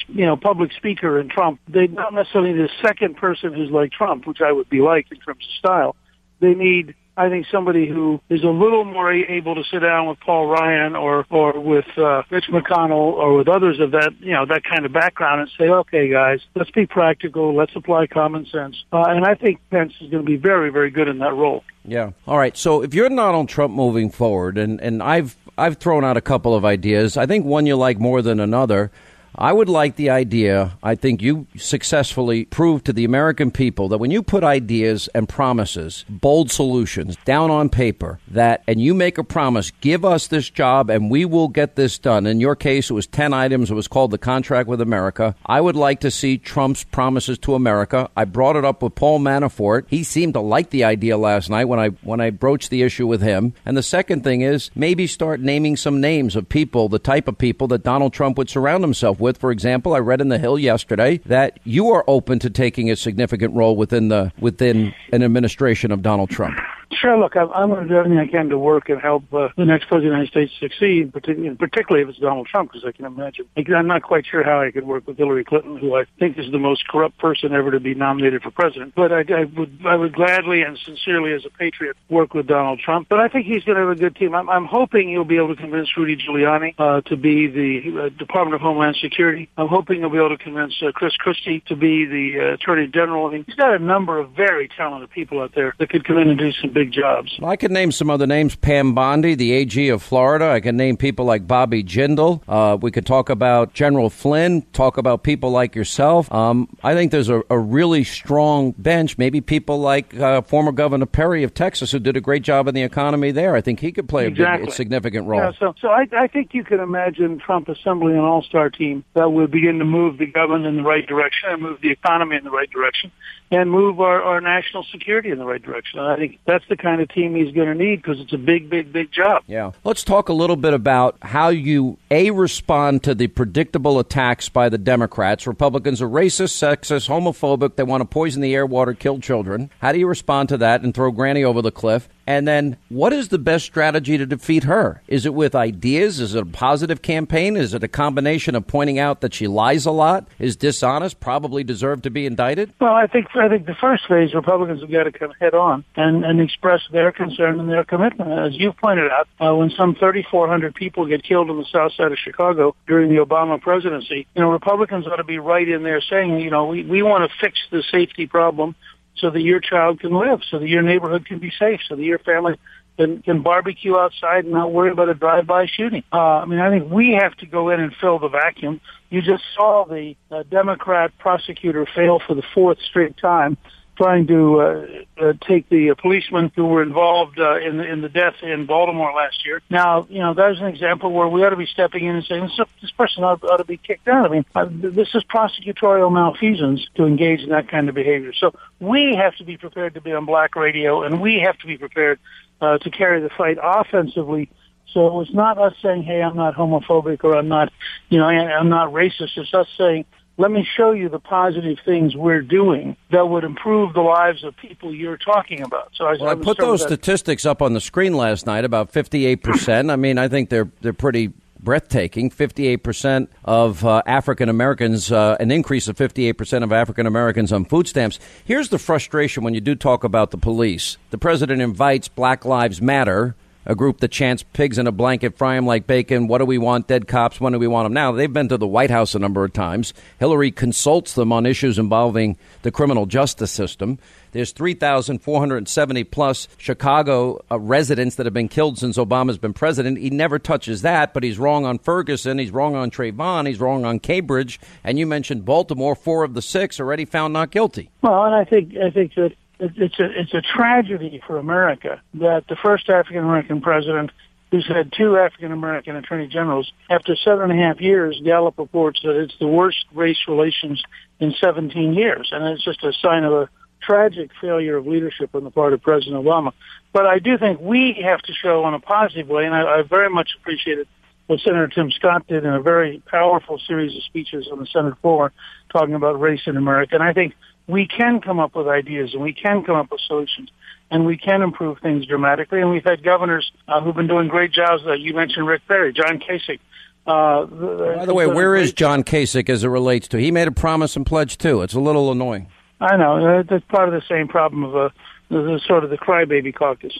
you know, public speaker in Trump. They don't necessarily need a second person who's like Trump, which I would be like in terms of style. They need I think somebody who is a little more able to sit down with Paul Ryan or or with uh, Mitch McConnell or with others of that you know that kind of background and say, okay, guys, let's be practical, let's apply common sense, uh, and I think Pence is going to be very very good in that role. Yeah. All right. So if you're Donald Trump moving forward, and and I've I've thrown out a couple of ideas. I think one you like more than another. I would like the idea. I think you successfully proved to the American people that when you put ideas and promises, bold solutions down on paper, that, and you make a promise, give us this job and we will get this done. In your case, it was 10 items. It was called the contract with America. I would like to see Trump's promises to America. I brought it up with Paul Manafort. He seemed to like the idea last night when I, when I broached the issue with him. And the second thing is maybe start naming some names of people, the type of people that Donald Trump would surround himself with with. For example, I read in the Hill yesterday that you are open to taking a significant role within the within an administration of Donald Trump. Sure. Look, I'm, I'm going to do everything I can to work and help uh, the next president of the United States succeed, particularly if it's Donald Trump, because I can imagine. I'm not quite sure how I could work with Hillary Clinton, who I think is the most corrupt person ever to be nominated for president. But I, I would, I would gladly and sincerely, as a patriot, work with Donald Trump. But I think he's going to have a good team. I'm, I'm hoping he'll be able to convince Rudy Giuliani uh, to be the uh, Department of Homeland Security. I'm hoping he'll be able to convince uh, Chris Christie to be the uh, Attorney General. I mean, he's got a number of very talented people out there that could come in and do some big jobs. I could name some other names. Pam Bondi, the AG of Florida. I can name people like Bobby Jindal. Uh, we could talk about General Flynn, talk about people like yourself. Um, I think there's a, a, really strong bench. Maybe people like uh, former Governor Perry of Texas, who did a great job in the economy there. I think he could play exactly. a, big, a significant role. Yeah, so so I, I think you can imagine Trump assembling an all-star team that would begin to move the government in the right direction and move the economy in the right direction and move our, our national security in the right direction. I think that's the kind of team he's going to need because it's a big, big, big job. Yeah. Let's talk a little bit about how you, A, respond to the predictable attacks by the Democrats. Republicans are racist, sexist, homophobic. They want to poison the air, water, kill children. How do you respond to that and throw Granny over the cliff? And then, what is the best strategy to defeat her? Is it with ideas? Is it a positive campaign? Is it a combination of pointing out that she lies a lot, is dishonest, probably deserved to be indicted? Well, I think I think the first phase Republicans have got to come head on and, and express their concern and their commitment. As you pointed out, uh, when some 3,400 people get killed on the south side of Chicago during the Obama presidency, you know, Republicans ought to be right in there saying, you know, we, we want to fix the safety problem so that your child can live, so that your neighborhood can be safe, so that your family can, can barbecue outside and not worry about a drive-by shooting. Uh, I mean, I think we have to go in and fill the vacuum. You just saw the uh, Democrat prosecutor fail for the fourth straight time trying to uh, uh, take the uh, policemen who were involved uh, in the in the death in Baltimore last year. Now, you know, that's an example where we ought to be stepping in and saying this, this person ought, ought to be kicked out. I mean, uh, this is prosecutorial malfeasance to engage in that kind of behavior. So we have to be prepared to be on black radio, and we have to be prepared uh, to carry the fight offensively. So it's not us saying, "Hey, I'm not homophobic" or "I'm not, you know, I'm not racist." It's us saying, let me show you the positive things we're doing that would improve the lives of people you're talking about. So I, well, I put those statistics up on the screen last night. About 58 percent. I mean, I think they're they're pretty breathtaking. 58% of uh, African Americans, uh, an increase of 58% of African Americans on food stamps. Here's the frustration when you do talk about the police. The president invites Black Lives Matter a group that chants pigs in a blanket, fry them like bacon. What do we want? Dead cops. When do we want them? Now, they've been to the White House a number of times. Hillary consults them on issues involving the criminal justice system. There's 3,470 plus Chicago uh, residents that have been killed since Obama's been president. He never touches that, but he's wrong on Ferguson. He's wrong on Trayvon. He's wrong on Cambridge. And you mentioned Baltimore. Four of the six already found not guilty. Well, and I think I think that it's a it's a tragedy for America that the first African American president who's had two African American attorney generals, after seven and a half years, Gallup reports that it's the worst race relations in 17 years, and it's just a sign of a tragic failure of leadership on the part of President Obama. But I do think we have to show in a positive way, and I, I very much appreciated what Senator Tim Scott did in a very powerful series of speeches on the Senate floor talking about race in America. And I think we can come up with ideas and we can come up with solutions and we can improve things dramatically. And we've had governors uh, who've been doing great jobs. Uh, you mentioned Rick Perry, John Kasich. Uh, By the way, where is John Kasich as it relates to? He made a promise and pledge too. It's a little annoying. I know uh, that's part of the same problem of uh, the, sort of the crybaby caucus.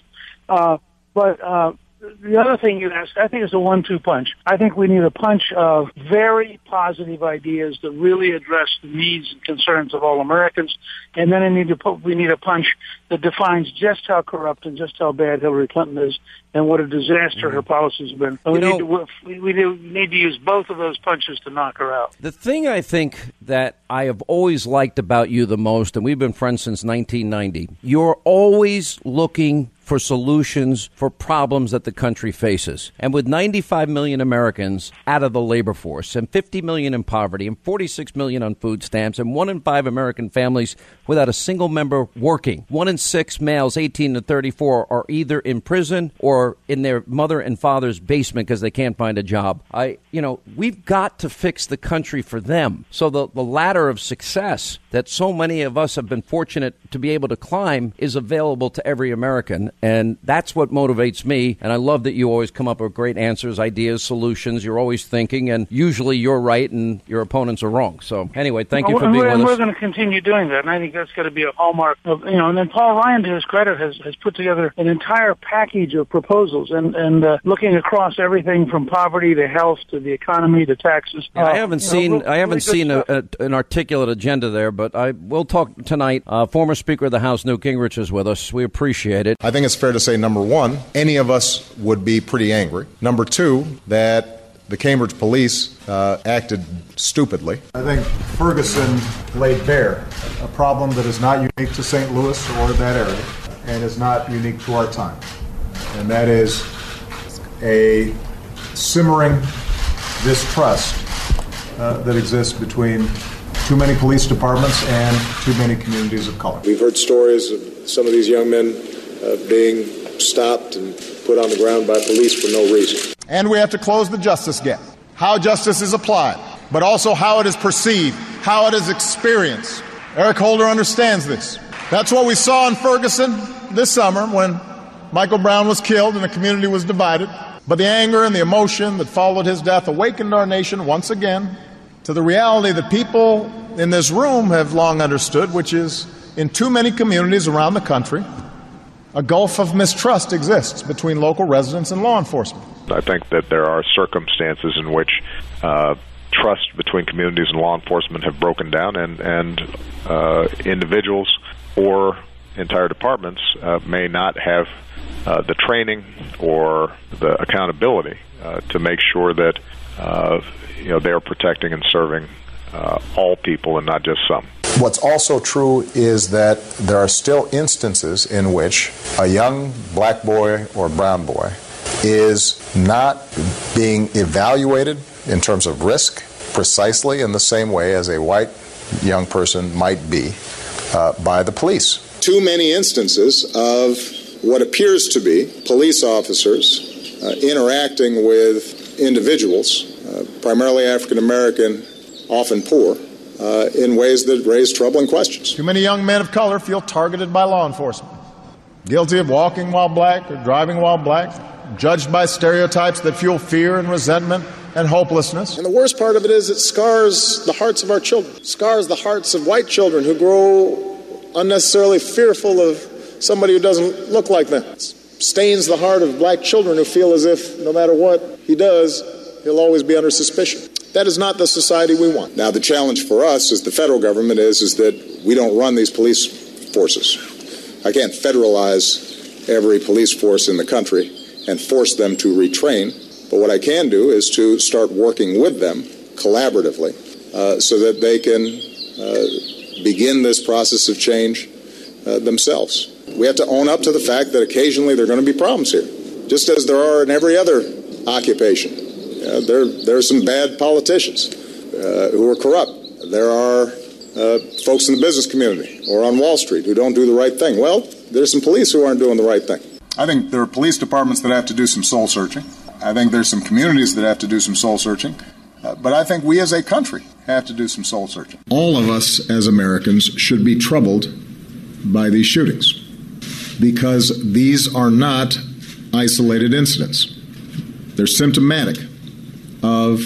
Uh, but uh, the other thing you asked, I think it's a one-two punch. I think we need a punch of very positive ideas that really address the needs and concerns of all Americans, and then we need to put, we need a punch that defines just how corrupt and just how bad Hillary Clinton is, and what a disaster her mm-hmm. policies have been. we, know, need to, we, we need to use both of those punches to knock her out. The thing I think that I have always liked about you the most, and we've been friends since 1990, you're always looking for solutions for problems that the country faces. And with 95 million Americans out of the labor force and 50 million in poverty and 46 million on food stamps and one in five American families without a single member working, one in six males 18 to 34 are either in prison or in their mother and father's basement because they can't find a job. I, you know, we've got to fix the country for them. So the, the ladder of success that so many of us have been fortunate to be able to climb is available to every American. And that's what motivates me. And I love that you always come up with great answers, ideas, solutions. You're always thinking, and usually you're right and your opponents are wrong. So, anyway, thank you for being with us. We're going to continue doing that. And I think that's going to be a hallmark of, you know, and then Paul Ryan, to his credit, has, has put together an entire package of proposals and, and uh, looking across everything from poverty to health to the economy to taxes. Yeah, uh, I haven't seen know, I haven't really seen a, a, an articulate agenda there, but I will talk tonight. Uh, former Speaker of the House Newt Gingrich is with us. We appreciate it. I think it's fair to say, number one, any of us would be pretty angry. Number two, that the Cambridge police uh, acted stupidly. I think Ferguson laid bare a problem that is not unique to St. Louis or that area and is not unique to our time. And that is a simmering distrust uh, that exists between too many police departments and too many communities of color. We've heard stories of some of these young men uh, being stopped and put on the ground by police for no reason. And we have to close the justice gap. How justice is applied, but also how it is perceived, how it is experienced. Eric Holder understands this. That's what we saw in Ferguson this summer when Michael Brown was killed and the community was divided. But the anger and the emotion that followed his death awakened our nation once again to the reality that people in this room have long understood, which is in too many communities around the country, a gulf of mistrust exists between local residents and law enforcement. I think that there are circumstances in which uh, trust between communities and law enforcement have broken down, and and uh, individuals or entire departments uh, may not have uh, the training or the accountability uh, to make sure that uh, you know they are protecting and serving all people and not just some. What's also true is that there are still instances in which a young black boy or brown boy is not being evaluated in terms of risk precisely in the same way as a white young person might be uh, by the police. Too many instances of what appears to be police officers uh, interacting with individuals, uh, primarily African American, often poor, uh, in ways that raise troubling questions. Too many young men of color feel targeted by law enforcement, guilty of walking while black or driving while black, judged by stereotypes that fuel fear and resentment and hopelessness. And the worst part of it is it scars the hearts of our children, scars the hearts of white children who grow unnecessarily fearful of somebody who doesn't look like them. It stains the heart of black children who feel as if no matter what he does, he'll always be under suspicion. That is not the society we want. Now, the challenge for us as the federal government is, is that we don't run these police forces. I can't federalize every police force in the country and force them to retrain. But what I can do is to start working with them collaboratively uh, so that they can uh, begin this process of change uh, themselves. We have to own up to the fact that occasionally there are going to be problems here, just as there are in every other occupation. Uh, there, there are some bad politicians uh, who are corrupt. There are uh, folks in the business community or on Wall Street who don't do the right thing. Well, there's some police who aren't doing the right thing. I think there are police departments that have to do some soul searching. I think there's some communities that have to do some soul searching. Uh, but I think we as a country have to do some soul searching. All of us as Americans should be troubled by these shootings because these are not isolated incidents. They're symptomatic of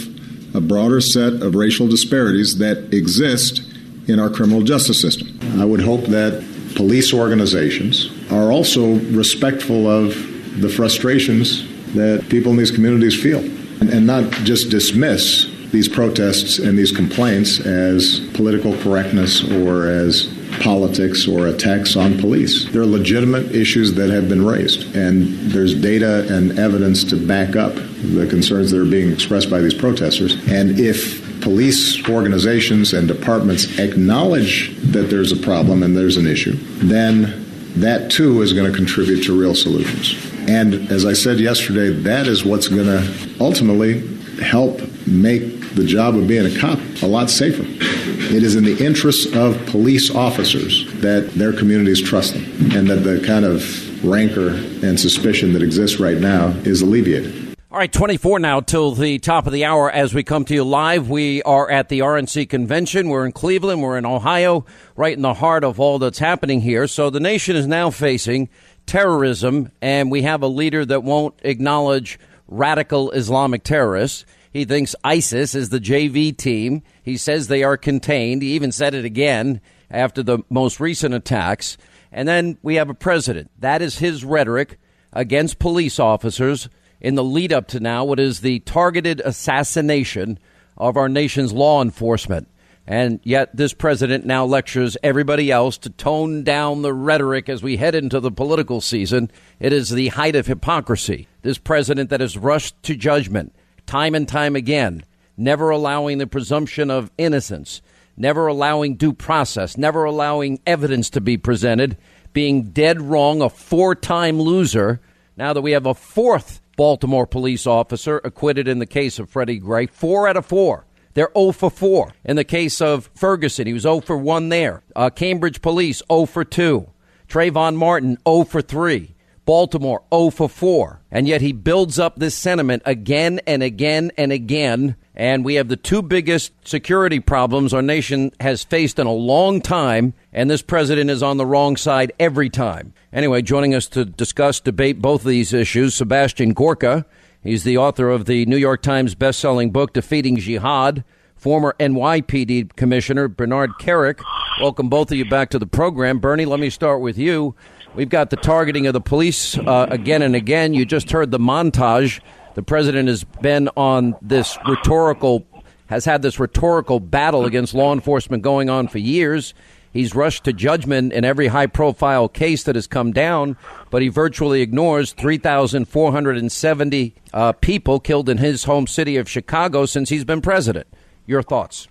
a broader set of racial disparities that exist in our criminal justice system. I would hope that police organizations are also respectful of the frustrations that people in these communities feel and, and not just dismiss these protests and these complaints as political correctness or as politics or attacks on police. There are legitimate issues that have been raised, and there's data and evidence to back up the concerns that are being expressed by these protesters. And if police organizations and departments acknowledge that there's a problem and there's an issue, then that too is going to contribute to real solutions. And as I said yesterday, that is what's going to ultimately help make the job of being a cop a lot safer. It is in the interests of police officers that their communities trust them and that the kind of rancor and suspicion that exists right now is alleviated. All right, 24 now till the top of the hour as we come to you live. We are at the RNC convention. We're in Cleveland. We're in Ohio, right in the heart of all that's happening here. So the nation is now facing terrorism, and we have a leader that won't acknowledge radical Islamic terrorists. He thinks ISIS is the JV team. He says they are contained. He even said it again after the most recent attacks. And then we have a president. That is his rhetoric against police officers in the lead up to now what is the targeted assassination of our nation's law enforcement. And yet, this president now lectures everybody else to tone down the rhetoric as we head into the political season. It is the height of hypocrisy. This president that has rushed to judgment time and time again, never allowing the presumption of innocence, never allowing due process, never allowing evidence to be presented, being dead wrong, a four time loser. Now that we have a fourth Baltimore police officer acquitted in the case of Freddie Gray, four out of four. They're 0 for 4. In the case of Ferguson, he was 0 for 1 there. Uh, Cambridge Police, 0 for 2. Trayvon Martin, 0 for 3. Baltimore 0 for 4. And yet he builds up this sentiment again and again and again. And we have the two biggest security problems our nation has faced in a long time, and this president is on the wrong side every time. Anyway, joining us to discuss, debate both of these issues, Sebastian Gorka. He's the author of the New York Times bestselling book, Defeating Jihad. Former NYPD Commissioner Bernard Kerik. Welcome both of you back to the program. Bernie, let me start with you. We've got the targeting of the police uh, again and again. You just heard the montage. The president has been on this rhetorical, has had this rhetorical battle against law enforcement going on for years. He's rushed to judgment in every high profile case that has come down, but he virtually ignores 3,470 uh, people killed in his home city of Chicago since he's been president. Your thoughts?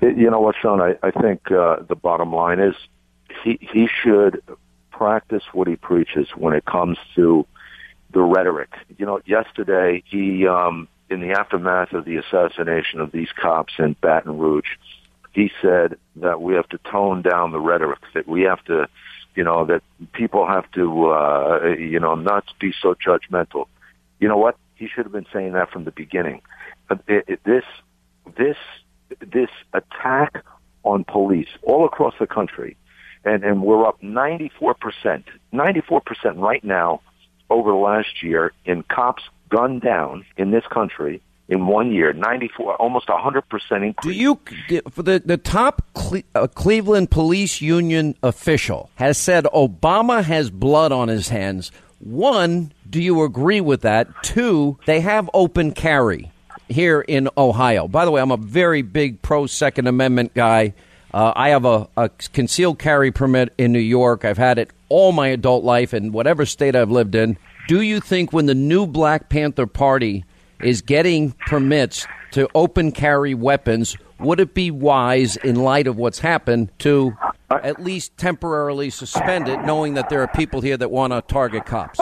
You know what, Sean? I, I think uh, the bottom line is he he should practice what he preaches when it comes to the rhetoric. You know, yesterday he, um, in the aftermath of the assassination of these cops in Baton Rouge, he said that we have to tone down the rhetoric. That we have to, you know, that people have to, uh, you know, not be so judgmental. You know what? He should have been saying that from the beginning. It, it, this this this attack on police all across the country, and and we're up 94 percent, 94 percent right now over the last year in cops gunned down in this country in one year, 94, almost 100% increase. Do you, for the, the top Cle- uh, Cleveland Police Union official has said Obama has blood on his hands. One, do you agree with that? Two, they have open carry here in Ohio. By the way, I'm a very big pro Second Amendment guy. Uh, I have a, a, concealed carry permit in New York. I've had it all my adult life in whatever state I've lived in. Do you think when the new Black Panther Party is getting permits to open carry weapons, would it be wise, in light of what's happened, to at least temporarily suspend it, knowing that there are people here that want to target cops?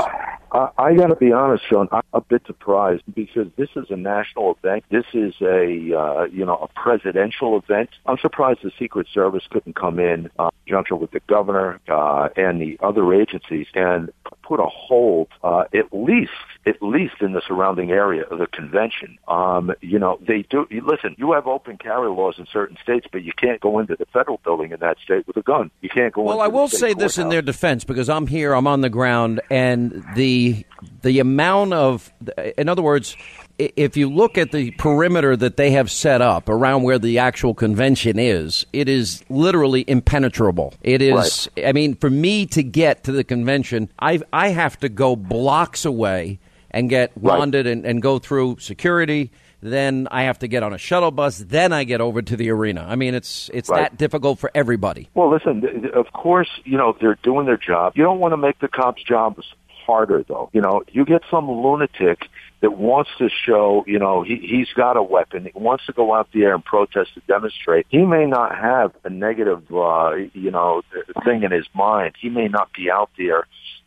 Uh, I got to be honest, Sean. I'm a bit surprised because this is a national event. This is a uh, you know a presidential event. I'm surprised the Secret Service couldn't come in, uh, conjunction with the governor uh, and the other agencies, and put a hold uh, at least at least in the surrounding area of the convention. Um, you know, they do. Listen, you have open carry laws in certain states, but you can't go into the federal building in that state with a gun. You can't go. Well, I will say this in their defense because I'm here, I'm on the ground, and the the amount of, in other words, if you look at the perimeter that they have set up around where the actual convention is, it is literally impenetrable. It is. Right. I mean, for me to get to the convention, I I have to go blocks away and get right. wanded and, and go through security then I have to get on a shuttle bus, then I get over to the arena. I mean, it's it's right. that difficult for everybody. Well, listen, of course, you know they're doing their job. You don't want to make the cops' jobs harder though. You know, you get some lunatic that wants to show, you know, he, he's got a weapon. He wants to go out there and protest to demonstrate. He may not have a negative, uh, you know, thing in his mind. He may not be out there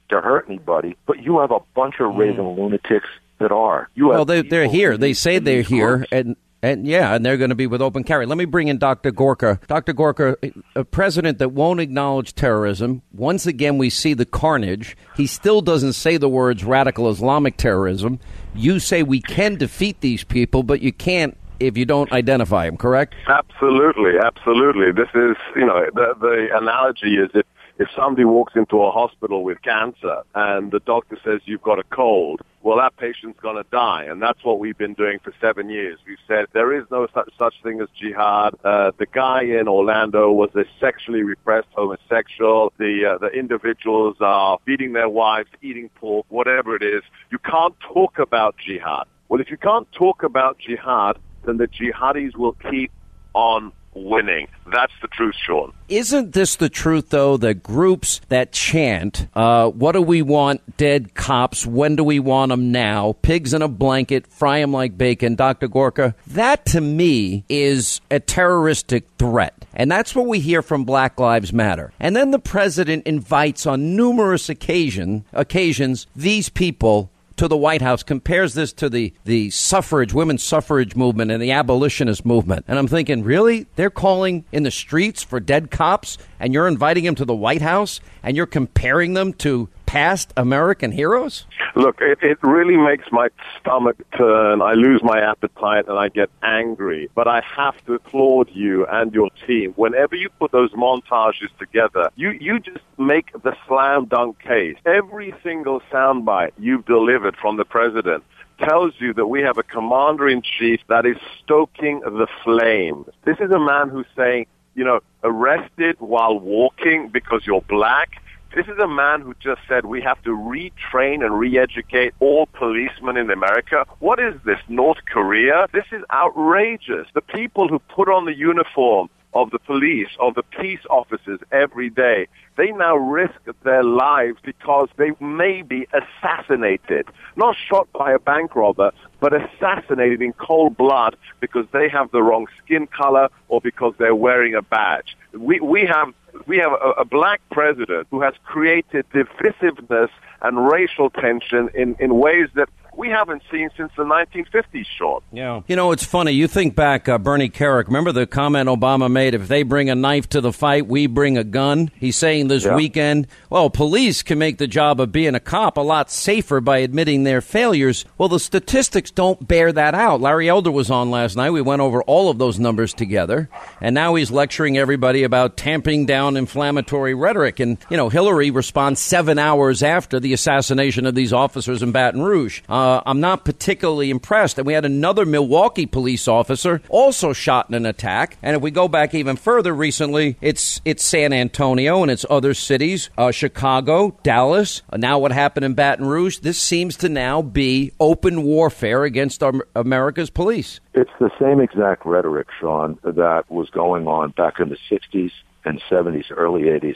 to hurt anybody, but you have a bunch of mm. raving lunatics that are. You well, they, they're here. They say they're here, and and yeah, and they're going to be with open carry. Let me bring in Dr. Gorka. Dr. Gorka, a president that won't acknowledge terrorism. Once again, we see the carnage. He still doesn't say the words radical Islamic terrorism. You say we can defeat these people, but you can't if you don't identify them, correct? Absolutely, absolutely. This is, you know, the, the analogy is if if somebody walks into a hospital with cancer and the doctor says you've got a cold, well, that patient's going to die. And that's what we've been doing for seven years. We've said there is no such, such thing as jihad. Uh, the guy in Orlando was a sexually repressed homosexual. The, uh, the individuals are beating their wives, eating pork, whatever it is. You can't talk about jihad. Well, if you can't talk about jihad, then the jihadis will keep on winning. That's the truth, Sean. Isn't this the truth, though? The groups that chant, uh, what do we want? Dead cops. When do we want them now? Pigs in a blanket, fry them like bacon. Dr. Gorka, that to me is a terroristic threat. And that's what we hear from Black Lives Matter. And then the president invites on numerous occasion, occasions these people to the White House compares this to the, the suffrage, women's suffrage movement and the abolitionist movement. And I'm thinking, really? They're calling in the streets for dead cops and you're inviting them to the White House and you're comparing them to past American heroes? Look, it, it really makes my stomach turn. I lose my appetite and I get angry. But I have to applaud you and your team. Whenever you put those montages together, you, you just make the slam dunk case. Every single soundbite you've delivered from the president tells you that we have a commander in chief that is stoking the flames. This is a man who's saying, you know, arrested while walking because you're black. This is a man who just said we have to retrain and re-educate all policemen in America. What is this, North Korea? This is outrageous. The people who put on the uniform of the police, of the peace officers every day, they now risk their lives because they may be assassinated. Not shot by a bank robber, but assassinated in cold blood because they have the wrong skin color or because they're wearing a badge. We, we have we have a, a black president who has created divisiveness and racial tension in, in ways that we haven't seen since the 1950s, Sean. Yeah. You know, it's funny. You think back, uh, Bernie Kerik, remember the comment Obama made if they bring a knife to the fight, we bring a gun? He's saying this Yeah. weekend, well, police can make the job of being a cop a lot safer by admitting their failures. Well, the statistics don't bear that out. Larry Elder was on last night. We went over all of those numbers together. And now he's lecturing everybody about tamping down inflammatory rhetoric. And, you know, Hillary responds seven hours after the assassination of these officers in Baton Rouge. Uh, I'm not particularly impressed. And we had another Milwaukee police officer also shot in an attack. And if we go back even further recently, it's it's San Antonio and it's other cities, uh, Chicago, Dallas. Uh, now what happened in Baton Rouge? This seems to now be open warfare against our, America's police. It's the same exact rhetoric, Sean, that was going on back in the 60s and 70s, early 80s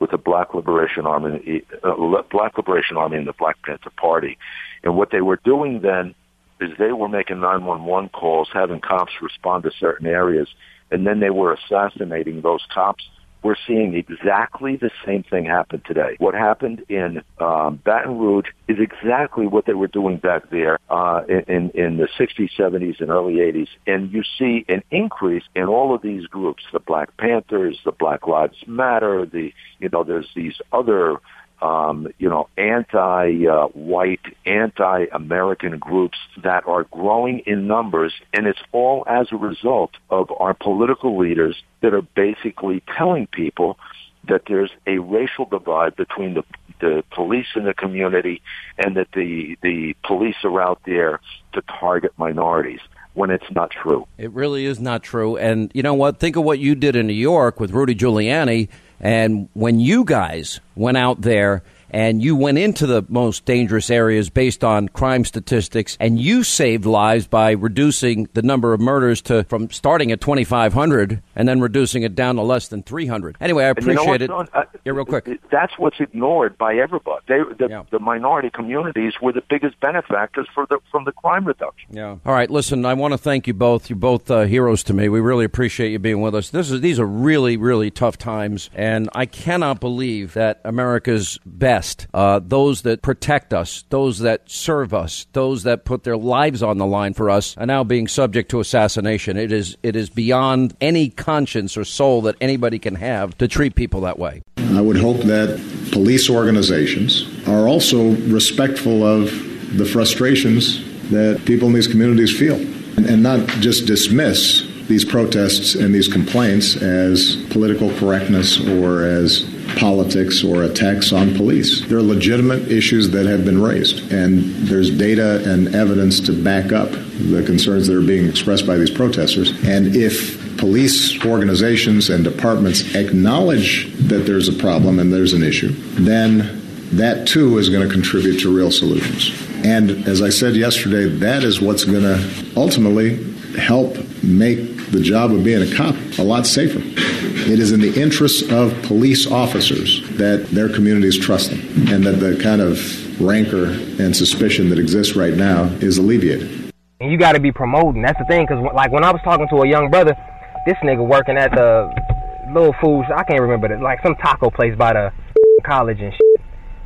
with the Black Liberation Army, uh, Black Liberation Army and the Black Panther Party. And what they were doing then is they were making 911 calls, having cops respond to certain areas, and then they were assassinating those cops. We're seeing exactly the same thing happen today. What happened in um, Baton Rouge is exactly what they were doing back there uh, in, in the 60s, 70s, and early 80s. And you see an increase in all of these groups, the Black Panthers, the Black Lives Matter, the, you know, there's these other um, you know, anti-white, anti-American groups that are growing in numbers, and it's all as a result of our political leaders that are basically telling people that there's a racial divide between the the police in the community and that the the police are out there to target minorities when it's not true. It really is not true. And you know what? Think of what you did in New York with Rudy Giuliani. And when you guys went out there and you went into the most dangerous areas based on crime statistics and you saved lives by reducing the number of murders to from starting at 2500 and then reducing it down to less than 300 anyway i And you know appreciate it Uh, yeah real quick That's what's ignored by everybody. They, the, the minority communities were the biggest benefactors for the from the crime reduction. Yeah. All right. Listen, I want to thank you both. You're both uh, heroes to me. We really appreciate you being with us. This is these are really really tough times, and I cannot believe that America's best, uh, those that protect us, those that serve us, those that put their lives on the line for us, are now being subject to assassination. It is it is beyond any conscience or soul that anybody can have to treat people that way. I would hope that police organizations are also respectful of the frustrations that people in these communities feel and, and not just dismiss these protests and these complaints as political correctness or as politics or attacks on police. There are legitimate issues that have been raised, and there's data and evidence to back up the concerns that are being expressed by these protesters. And if police organizations and departments acknowledge that there's a problem and there's an issue, then that too is going to contribute to real solutions. And as I said yesterday, that is what's going to ultimately help make the job of being a cop a lot safer. It is in the interests of police officers that their communities trust them and that the kind of rancor and suspicion that exists right now is alleviated. You got to be promoting. That's the thing, because like when I was talking to a young brother, this nigga working at the little foods, I can't remember it, like some taco place by the college and shit,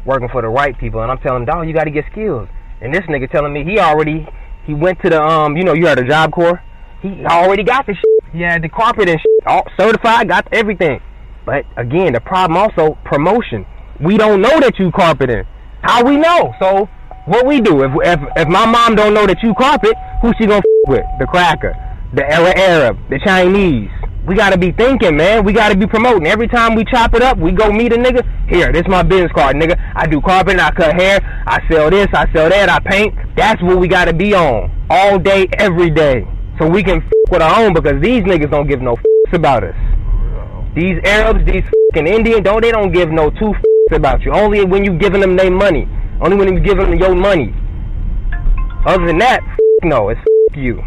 working for the right people. And I'm telling him, dog, you got to get skills. And this nigga telling me he already he went to the um, you know, you had a Job Corps. He already got the shit. He had the carpet and shit, all certified, got everything. But again, the problem also promotion. We don't know that you carpeting. How we know? So what we do? If if if my mom don't know that you carpet, who she gonna with? The cracker, the Arab, the Chinese. We gotta be thinking, man. We gotta be promoting. Every time we chop it up, we go meet a nigga. Here, this my business card, nigga. I do carpet, I cut hair, I sell this, I sell that, I paint. That's what we gotta be on all day, every day, so we can f- with our own because these niggas don't give no f- about us. These Arabs, these fucking Indian, don't they don't give no two f- about you. Only when you giving them their money. Only when you giving them your money. Other than that, no, it's you.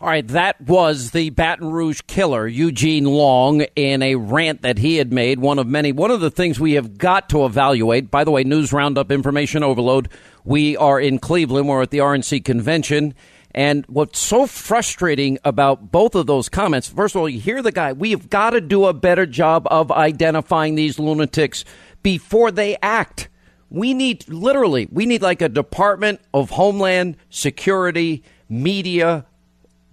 All right, that was the Baton Rouge killer, Eugene Long, in a rant that he had made. One of many. One of the things we have got to evaluate, by the way, news roundup, information overload. We are in Cleveland. We're at the RNC convention. And what's so frustrating about both of those comments, first of all, you hear the guy, we've got to do a better job of identifying these lunatics before they act. We need, literally, we need like a Department of Homeland Security, media,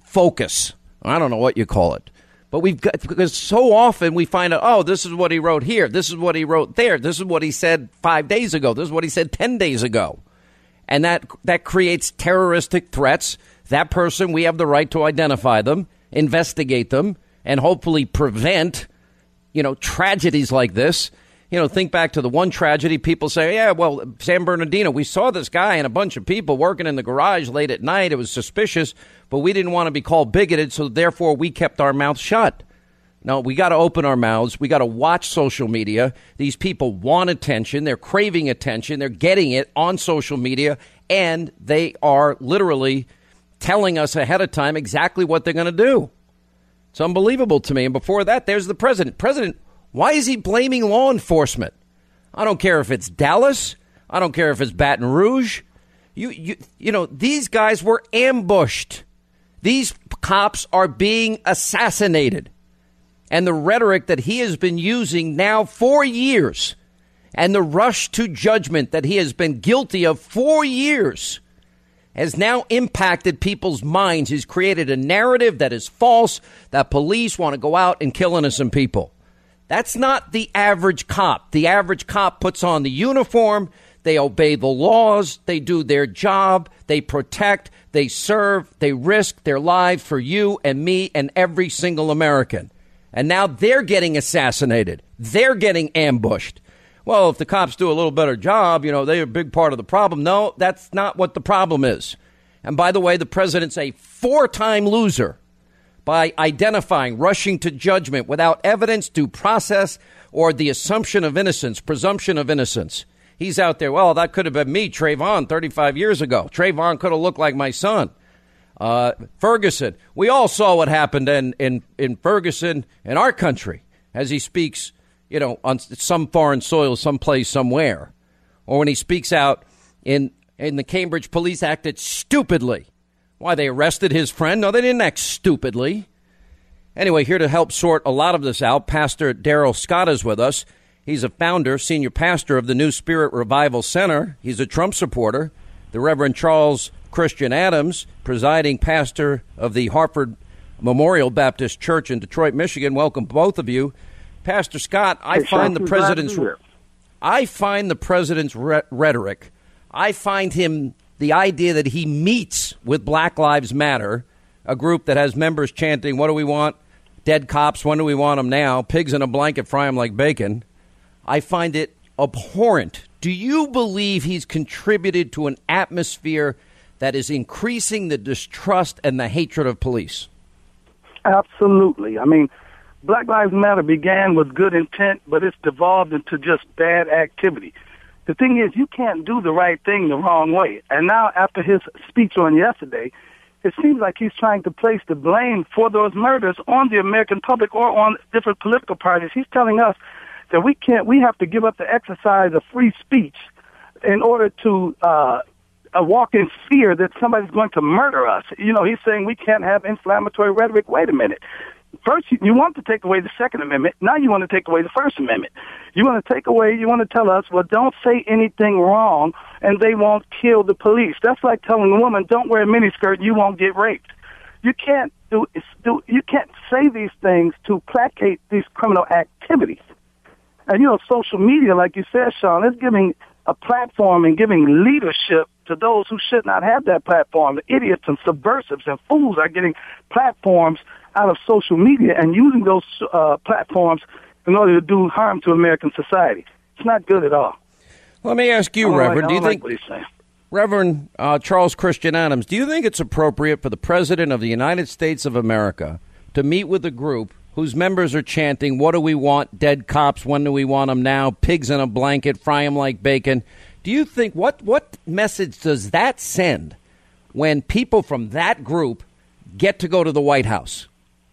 focus. I don't know what you call it. But we've got, because so often we find out, oh, this is what he wrote here. This is what he wrote there. This is what he said five days ago. This is what he said 10 days ago. And that, that creates terroristic threats. That person, we have the right to identify them, investigate them, and hopefully prevent, you know, tragedies like this. You know, think back to the one tragedy. People say, yeah, well, San Bernardino, we saw this guy and a bunch of people working in the garage late at night. It was suspicious, but we didn't want to be called bigoted, so therefore we kept our mouth shut. No, we got to open our mouths. We got to watch social media. These people want attention. They're craving attention. They're getting it on social media, and they are literally telling us ahead of time exactly what they're going to do. It's unbelievable to me. And before that, there's the president. President, why is he blaming law enforcement? I don't care if it's Dallas. I don't care if it's Baton Rouge. You, you, you know, these guys were ambushed. These cops are being assassinated. And the rhetoric that he has been using now for years, and the rush to judgment that he has been guilty of for years, has now impacted people's minds. He's created a narrative that is false that police want to go out and kill innocent people. That's not the average cop. The average cop puts on the uniform, they obey the laws, they do their job, they protect, they serve, they risk their lives for you and me and every single American. And now they're getting assassinated. They're getting ambushed. Well, if the cops do a little better job, you know, they're a big part of the problem. No, that's not what the problem is. And by the way, the president's a four time loser by identifying, rushing to judgment without evidence, due process, or the assumption of innocence, presumption of innocence. He's out there, well, that could have been me, Trayvon, 35 years ago. Trayvon could have looked like my son. Uh, Ferguson, we all saw what happened in, in, in Ferguson in our country as he speaks, you know, on some foreign soil, someplace, somewhere. Or when he speaks out in, in the Cambridge police acted stupidly. Why, they arrested his friend? No, they didn't act stupidly. Anyway, here to help sort a lot of this out, Pastor Darrell Scott is with us. He's a founder, senior pastor of the New Spirit Revival Center. He's a Trump supporter. The Reverend Charles Christian Adams, presiding pastor of the Hartford Memorial Baptist Church in Detroit, Michigan. Welcome, both of you. Pastor Scott, I Hey, find Sean, the glad to be president's. I find the president's re- rhetoric. I find him the idea that he meets with Black Lives Matter, a group that has members chanting, "What do we want? Dead cops. When do we want them now? Pigs in a blanket, fry them like bacon." I find it abhorrent. Do you believe he's contributed to an atmosphere that is increasing the distrust and the hatred of police? Absolutely. I mean, Black Lives Matter began with good intent, but it's devolved into just bad activity. The thing is, you can't do the right thing the wrong way. And now, after his speech on yesterday, it seems like he's trying to place the blame for those murders on the American public or on different political parties. He's telling us that we can't, we have to give up the exercise of free speech in order to uh, uh, walk in fear that somebody's going to murder us. You know, he's saying we can't have inflammatory rhetoric. Wait a minute. First, you, you want to take away the Second Amendment. Now you want to take away the First Amendment. You want to take away, you want to tell us, well, don't say anything wrong and they won't kill the police. That's like telling a woman, don't wear a miniskirt, you won't get raped. You can't do, do you can't say these things to placate these criminal activities. And you know, social media, like you said, Sean, is giving a platform and giving leadership to those who should not have that platform. The idiots and subversives and fools are getting platforms out of social media and using those uh, platforms in order to do harm to American society. It's not good at all. Let me ask you, don't like- Reverend. Do you like think. Reverend uh, Charles Christian Adams, do you think it's appropriate for the President of the United States of America to meet with a group whose members are chanting, What do we want? Dead cops, when do we want them now? Pigs in a blanket, fry them like bacon. Do you think, what, what message does that send when people from that group get to go to the White House?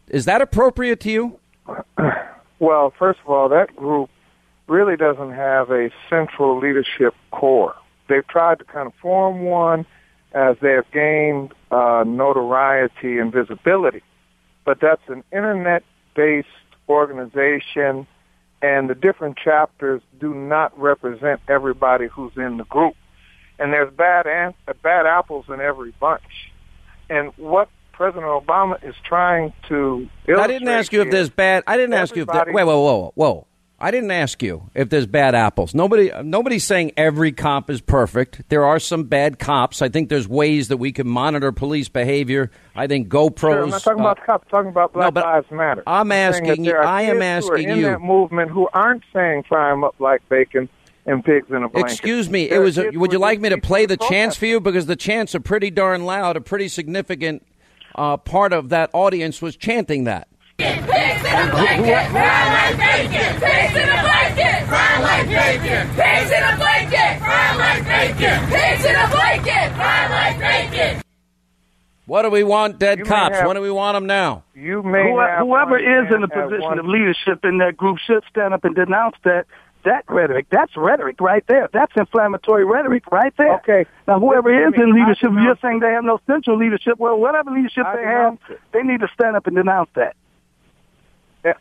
Is that appropriate to you? Well, first of all, that group really doesn't have a central leadership core. They've tried to kind of form one as they have gained uh, notoriety and visibility, but that's an internet-based organization, and the different chapters do not represent everybody who's in the group. And there's bad an- bad apples in every bunch. And what President Obama is trying to I didn't ask you if there's bad. I didn't ask you if there, wait, whoa, whoa, whoa. I didn't ask you if there's bad apples. Nobody, nobody's saying every cop is perfect. There are some bad cops. I think there's ways that we can monitor police behavior. I think GoPros. Sure, I'm not talking uh, about cops. I'm talking about Black but Lives Matter. I'm asking you- I am kids who are asking in you. that movement who aren't saying fry 'em up like bacon and pigs in a blanket. Excuse me. There It was. A, would you like me to play the chants for you because the chants are pretty darn loud. A pretty significant uh, part of that audience was chanting that. Pigs in a blanket, fry like bacon. Pigs in a blanket, fry like bacon. Pigs in a blanket, fry like bacon. Pigs in a blanket, fry like bacon. What do we want? Dead You cops. have- when do we want them now? You may Who- have whoever is in the position of leadership in that group should stand up and denounce that that rhetoric. That's rhetoric right there. That's inflammatory rhetoric right there. Okay. Now, whoever Listen is in leadership, you're saying they have no central leadership. Well, whatever leadership I they have, it. they need to stand up and denounce that.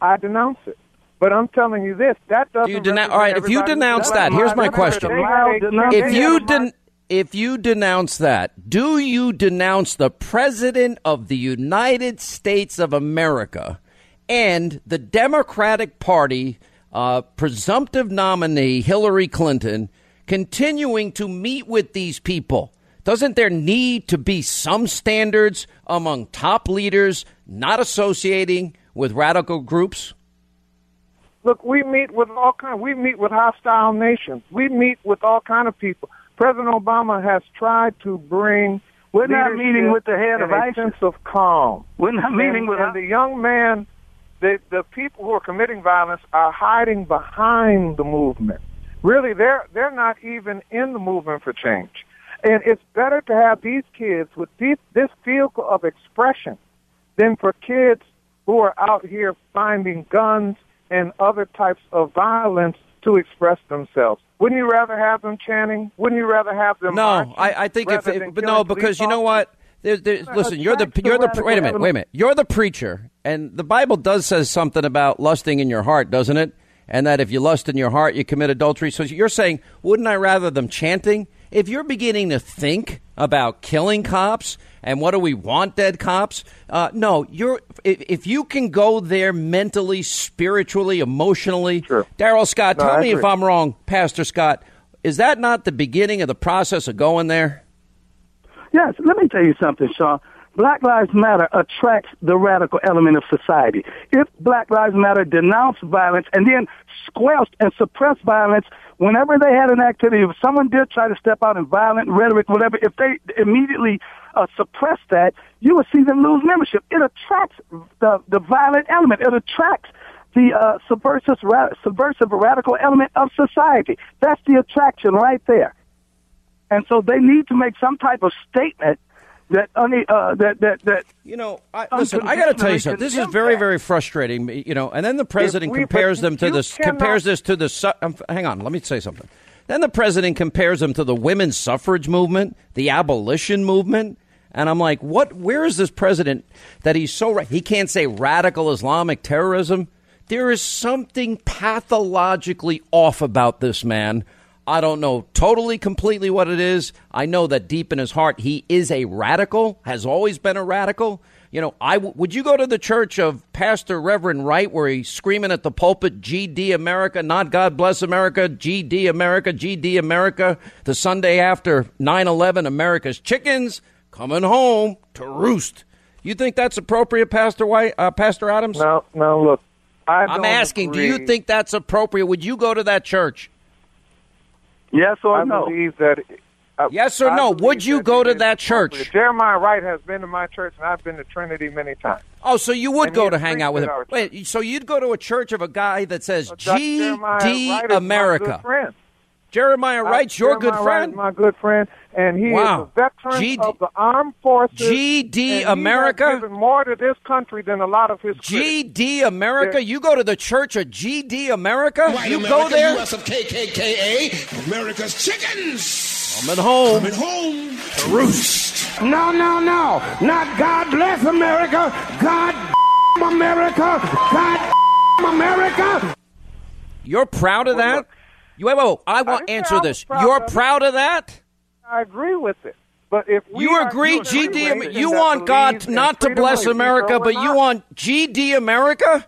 I denounce it. But I'm telling you this: that doesn't. Do you denounce? represent All right. If you denounce that, here's my They question. have a- If you den- if you denounce that, do you denounce the president of the United States of America and the Democratic Party uh, presumptive nominee Hillary Clinton continuing to meet with these people? Doesn't there need to be some standards among top leaders not associating with radical groups? Look, we meet with all kind. We meet with hostile nations. We meet with all kind of people. President Obama has tried to bring. We're not meeting with the head of and a ISIS. sense of calm. We're not meeting and, with and the young man. The the people who are committing violence are hiding behind the movement. Really, they're they're not even in the movement for change. And it's better to have these kids with these, this vehicle of expression than for kids who are out here finding guns and other types of violence to express themselves. Wouldn't you rather have them chanting? Wouldn't you rather have them? No, marching I, I think if, than but no, because you know what? There, there, listen, you're the you're the wait a minute, wait a minute. You're the preacher, and the Bible does says something about lusting in your heart, doesn't it? And that if you lust in your heart, you commit adultery. So you're saying, wouldn't I rather them chanting? If you're beginning to think about killing cops and what do we want dead cops? Uh, no, you're if, if you can go there mentally, spiritually, emotionally. Darrell Scott, No, tell me if. I'm wrong, Pastor Scott. Is that not the beginning of the process of going there? Yes, let me tell you something, Sean. Black Lives Matter attracts the radical element of society. If Black Lives Matter denounced violence and then squelched and suppressed violence whenever they had an activity, if someone did try to step out in violent rhetoric, whatever, if they immediately uh, suppress that, you would see them lose membership. It attracts the, the violent element. It attracts the uh, subversive, ra- subversive radical element of society. That's the attraction right there. And so they need to make some type of statement that only uh, that that that you know. I, Listen, I got to tell you something. This is very, very frustrating. You know, and then the president we- compares them to this. cannot- Compares this to the. su- um, hang on, let me say something. Then the president compares them to the women's suffrage movement, the abolition movement, and I'm like, what? Where is this president that he's so ra- he can't say radical Islamic terrorism? There is something pathologically off about this man. I don't know totally, completely what it is. I know that deep in his heart, he is a radical, has always been a radical. You know, I w- would you go to the church of Pastor Reverend Wright where he's screaming at the pulpit, "GD America, not God bless America, GD America, GD America." The Sunday after 9/11, America's chickens coming home to roost. You think that's appropriate, Pastor White, uh, Pastor Adams? No, no. Look, I I'm don't asking, do you think that's appropriate? Would you go to that church? Yes or I no? believe that. uh, Yes or I no? Would you go to that church? Jeremiah Wright has been to my church, and I've been to Trinity many times. Oh, so you would And go to hang out with him? preached at our Wait, so you'd go to a church of a guy that says Dr. Jeremiah Wright is GD America? good friend. Jeremiah Wright's your good Jeremiah Wright friend. is my good friend, and he Wow. is a veteran GD of the armed forces. GD and he America? has given more to this country than a lot of his critics. GD America? You go to the church of GD America? White you America, go there? US of KKKA, America's chickens. Coming home. Coming home to roost. No, no, no. Not God bless America. God America. God America. You're proud of that? You wait, wait, wait, I want didn't answer this. You're proud of that? I agree with it. But if we You are- agree, you agree GD? with You want God not to bless America, but you want GD America?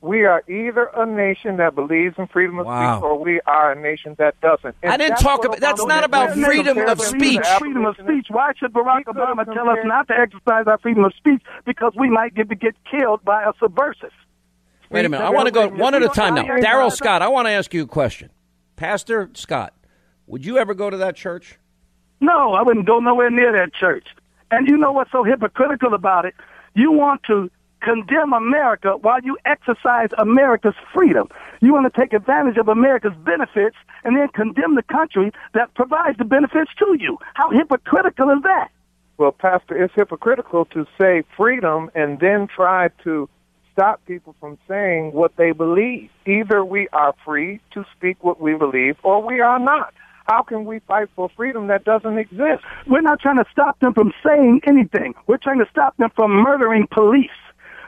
We are either a nation that believes in freedom of Wow. speech, or we are a nation that doesn't. And I didn't talk what about- that's not about freedom of speech. Freedom of speech. Why should Barack Obama tell us not to exercise our freedom of speech because we might get to get killed by a subversive? Wait a minute. I want to go one at a time now. Darrell Scott, I want to ask you a question. Pastor Scott, would you ever go to that church? No, I wouldn't go nowhere near that church. And you know what's so hypocritical about it? You want to condemn America while you exercise America's freedom. You want to take advantage of America's benefits and then condemn the country that provides the benefits to you. How hypocritical is that? Well, Pastor, it's hypocritical to say freedom and then try to stop people from saying what they believe. Either we are free to speak what we believe or we are not. How can we fight for freedom that doesn't exist? We're not trying to stop them from saying anything. We're trying to stop them from murdering police.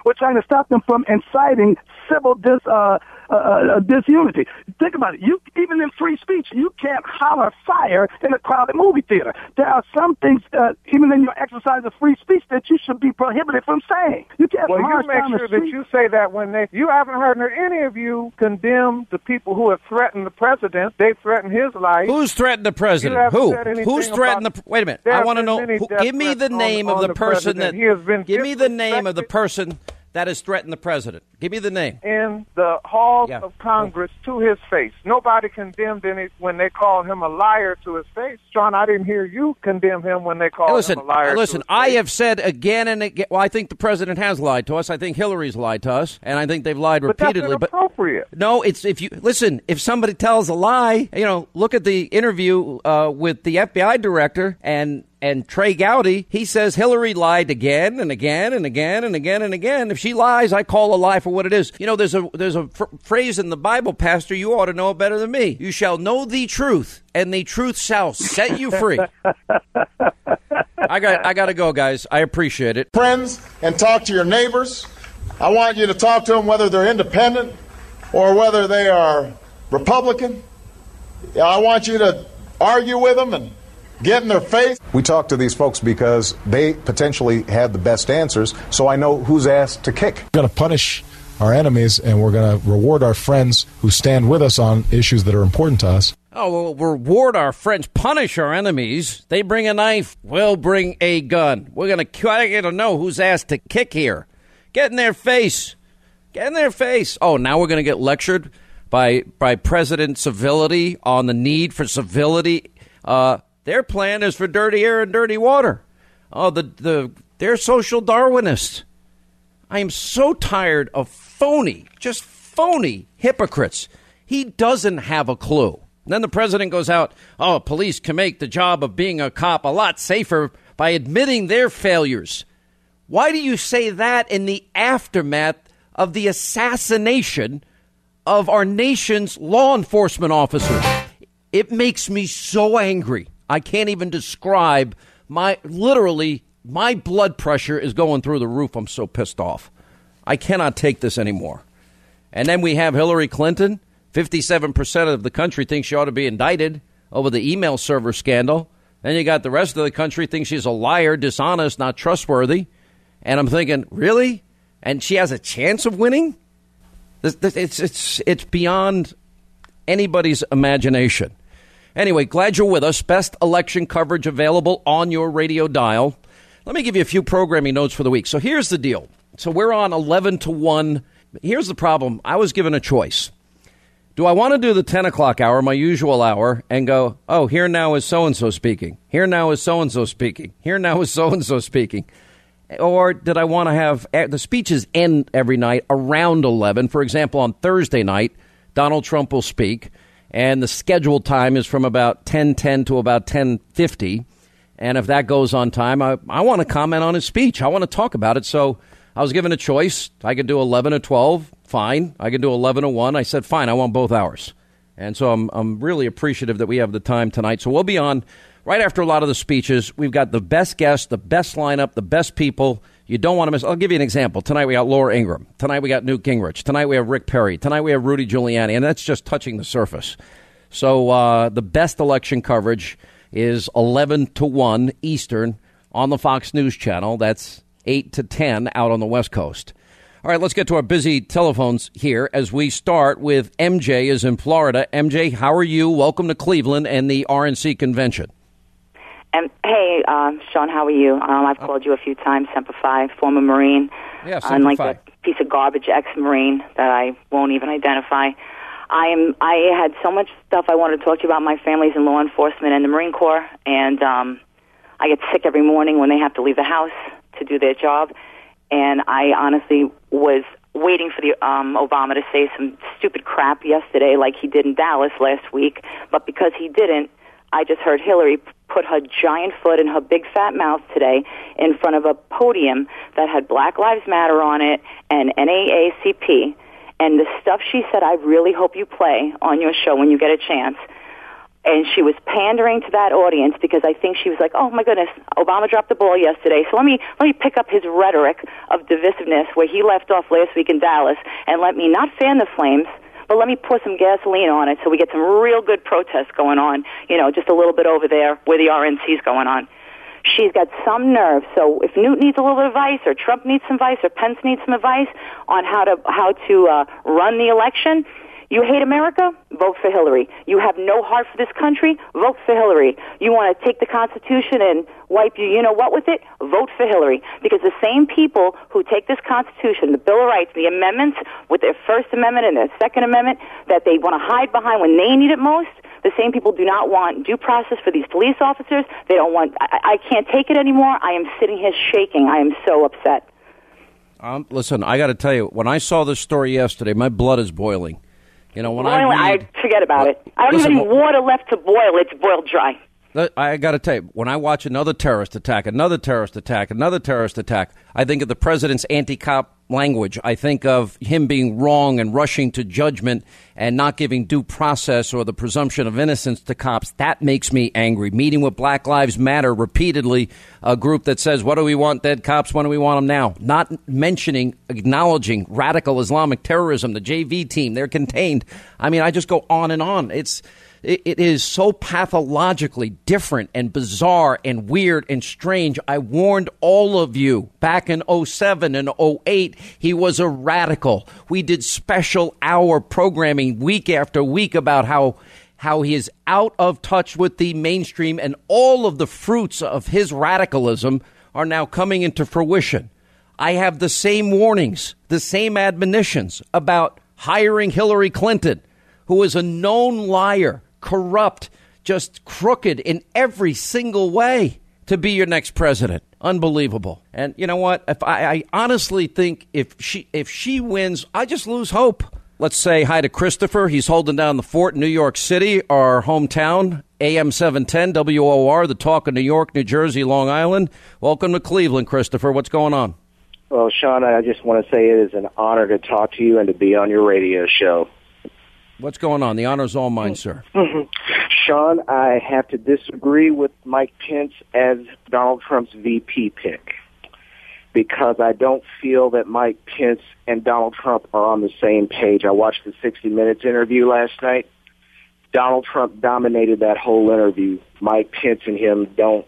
We're trying to stop them from inciting civil dis, uh, uh, uh, disunity. Think about it. You even in free speech, you can't holler fire in a crowded movie theater. There are some things, uh, even in your exercise of free speech, that you should be prohibited from saying. You can't Well, you make sure that you say that when they, you haven't heard any of you condemn the people who have threatened the president. They threatened his life. Who's threatened the president? Who? Who's threatened about- the? Wait a minute. I want to know. Who, give me the name on of the, the person president. that. He has been give me the name of the person that has threatened the president. Give me the name. in the halls Yeah. of Congress to his face. Nobody condemned any when they called him a liar to his face. John, I didn't hear you condemn him when they called Hey, listen, him a liar. listen. to his I face. have said again and again. Well, I think the president has lied to us. I think Hillary's lied to us, and I think they've lied but that's repeatedly. But inappropriate. no, it's if you listen. If somebody tells a lie, you know, look at the interview uh, with the FBI director and and Trey Gowdy. He says Hillary lied again and again and again and again and again. If she lies, I call a lie for what it is. You know, there's a there's a fr- phrase in the Bible, Pastor. You ought to know it better than me. You shall know the truth, and the truth shall set you free. I got I got to go, guys. I appreciate it. friends and talk to your neighbors. I want you to talk to them whether they're independent or whether they are Republican. I want you to argue with them and get in their face. We talk to these folks because they potentially have the best answers, so I know who's asked to kick. We're going to punish our enemies and we're going to reward our friends who stand with us on issues that are important to us. Oh, we'll reward our friends, punish our enemies. They bring a knife, we'll bring a gun. We're going to I get to know who's asked to kick here. Get in their face. Get in their face. Oh, now we're going to get lectured by by President Civility on the need for civility. Uh, their plan is for dirty air and dirty water. Oh, the the they're social Darwinists. I am so tired of phony, just phony hypocrites. He doesn't have a clue. Then the president goes out, oh, police can make the job of being a cop a lot safer by admitting their failures. Why do you say that in the aftermath of the assassination of our nation's law enforcement officers? It makes me so angry. I can't even describe my literally my blood pressure is going through the roof. I'm so pissed off. I cannot take this anymore. And then we have Hillary Clinton. 57% of the country thinks she ought to be indicted over the email server scandal. Then you got the rest of the country thinks she's a liar, dishonest, not trustworthy. And I'm thinking, really? And she has a chance of winning? It's, it's, it's beyond anybody's imagination. Anyway, glad you're with us. Best election coverage available on your radio dial. Let me give you a few programming notes for the week. So here's the deal. So we're on 11 to 1. Here's the problem. I was given a choice. Do I want to do the 10 o'clock hour, my usual hour, and go, oh, here now is so and so speaking. Here now is so and so speaking. Here now is so and so speaking. Or did I want to have eh, the speeches end every night around 11? For example, on Thursday night, Donald Trump will speak, and the scheduled time is from about 10:10 to about 10:50. And if that goes on time, I, I want to comment on his speech. I want to talk about it. So I was given a choice. I could do 11 or 12. Fine. I could do 11 or 1. I said, fine, I want both hours. And so I'm, I'm really appreciative that we have the time tonight. So we'll be on right after a lot of the speeches. We've got the best guests, the best lineup, the best people. You don't want to miss. I'll give you an example. Tonight we got Laura Ingraham. Tonight we got Newt Gingrich. Tonight we have Rick Perry. Tonight we have Rudy Giuliani. And that's just touching the surface. So uh, the best election coverage is 11 to 1 Eastern on the Fox News channel. That's 8 to 10 out on the West Coast. All right, let's get to our busy telephones here as we start with MJ is in Florida. MJ, how are you? Welcome to Cleveland and the RNC convention. And hey, uh, Sean, how are you? Um, I've called you a few times. Semper Fi, former Marine. Yeah, Semper unlike Fi. that piece of garbage ex-Marine that I won't even identify. I am. I had so much stuff I wanted to talk to you about. My family's in law enforcement and the Marine Corps, and um, I get sick every morning when they have to leave the house to do their job. And I honestly was waiting for the um, Obama to say some stupid crap yesterday, like he did in Dallas last week. But because he didn't, I just heard Hillary put her giant foot in her big fat mouth today in front of a podium that had Black Lives Matter on it and NAACP. And the stuff she said, I really hope you play on your show when you get a chance. And she was pandering to that audience because I think she was like, "Oh my goodness, Obama dropped the ball yesterday, so let me let me pick up his rhetoric of divisiveness where he left off last week in Dallas, and let me not fan the flames, but let me pour some gasoline on it so we get some real good protests going on. You know, just a little bit over there where the RNC's going on." She's got some nerve. So if Newt needs a little advice, or Trump needs some advice, or Pence needs some advice on how to how to uh, run the election, you hate America? Vote for Hillary. You have no heart for this country? Vote for Hillary. You want to take the Constitution and wipe you, you know what, with it? Vote for Hillary. Because the same people who take this Constitution, the Bill of Rights, the amendments with their First Amendment and their Second Amendment that they want to hide behind when they need it most, the same people do not want due process for these police officers. They don't want, I, I can't take it anymore. I am sitting here shaking. I am so upset. Um, listen, I got to tell you, when I saw this story yesterday, my blood is boiling. You know, when I read, I forget about it. I don't Listen, even need water left to boil. It's boiled dry. I got to tell you, when I watch another terrorist attack, another terrorist attack, another terrorist attack, I think of the president's anti-cop language. I think of him being wrong and rushing to judgment and not giving due process or the presumption of innocence to cops. That makes me angry. Meeting with Black Lives Matter repeatedly, a group that says, "What do we want dead cops? When do we want them now?" Not mentioning, acknowledging radical Islamic terrorism, the JV team. They're contained. I mean, I just go on and on. It's it, it is so pathologically different and bizarre and weird and strange. I warned all of you back in 07 and 08. He was a radical. We did special hour programming week after week about how how he is out of touch with the mainstream and all of the fruits of his radicalism are now coming into fruition. I have the same warnings, the same admonitions about hiring Hillary Clinton, who is a known liar, corrupt, just crooked in every single way to be your next president. Unbelievable. And you know what? If I, I honestly think if she if she wins, I just lose hope. Let's say hi to Christopher. He's holding down the fort in New York City, our hometown. AM 710 WOR, the talk of New York, New Jersey, Long Island. Welcome to Cleveland, Christopher. What's going on? Well, Sean, I just want to say it is an honor to talk to you and to be on your radio show. What's going on? The honor's all mine, sir. Sean, I have to disagree with Mike Pence as Donald Trump's VP pick because I don't feel that Mike Pence and Donald Trump are on the same page. I watched the 60 Minutes interview last night. Donald Trump dominated that whole interview. Mike Pence and him don't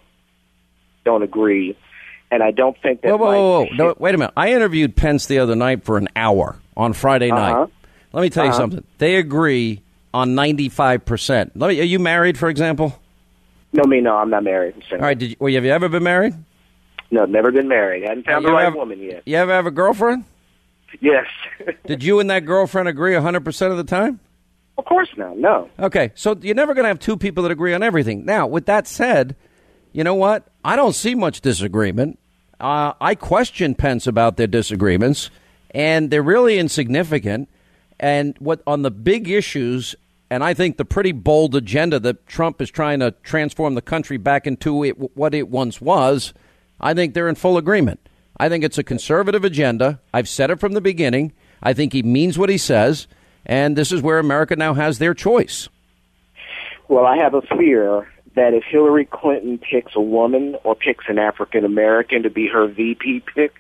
don't agree. And I don't think that Whoa, whoa, Mike whoa, whoa. No, wait a minute. I interviewed Pence the other night for an hour on Friday night. Uh-huh. Let me tell you Uh-huh. something. They agree on 95%. Let me, are you married, for example? No, me, no, I'm not married. All right. Did you, well, have you ever been married? No, never been married. I haven't found You the right have- woman yet. You ever have a girlfriend? Yes. Did you and that girlfriend agree 100% of the time? of course not. No. Okay, so you're never going to have two people that agree on everything. Now, with that said, you know what? I don't see much disagreement. Uh, I question Pence about their disagreements, and they're really insignificant. And what on the big issues, and I think the pretty bold agenda that Trump is trying to transform the country back into it, what it once was, I think they're in full agreement. I think it's a conservative agenda. I've said it from the beginning. I think he means what he says, and this is where America now has their choice. Well, I have a fear that if Hillary Clinton picks a woman or picks an African American to be her VP pick,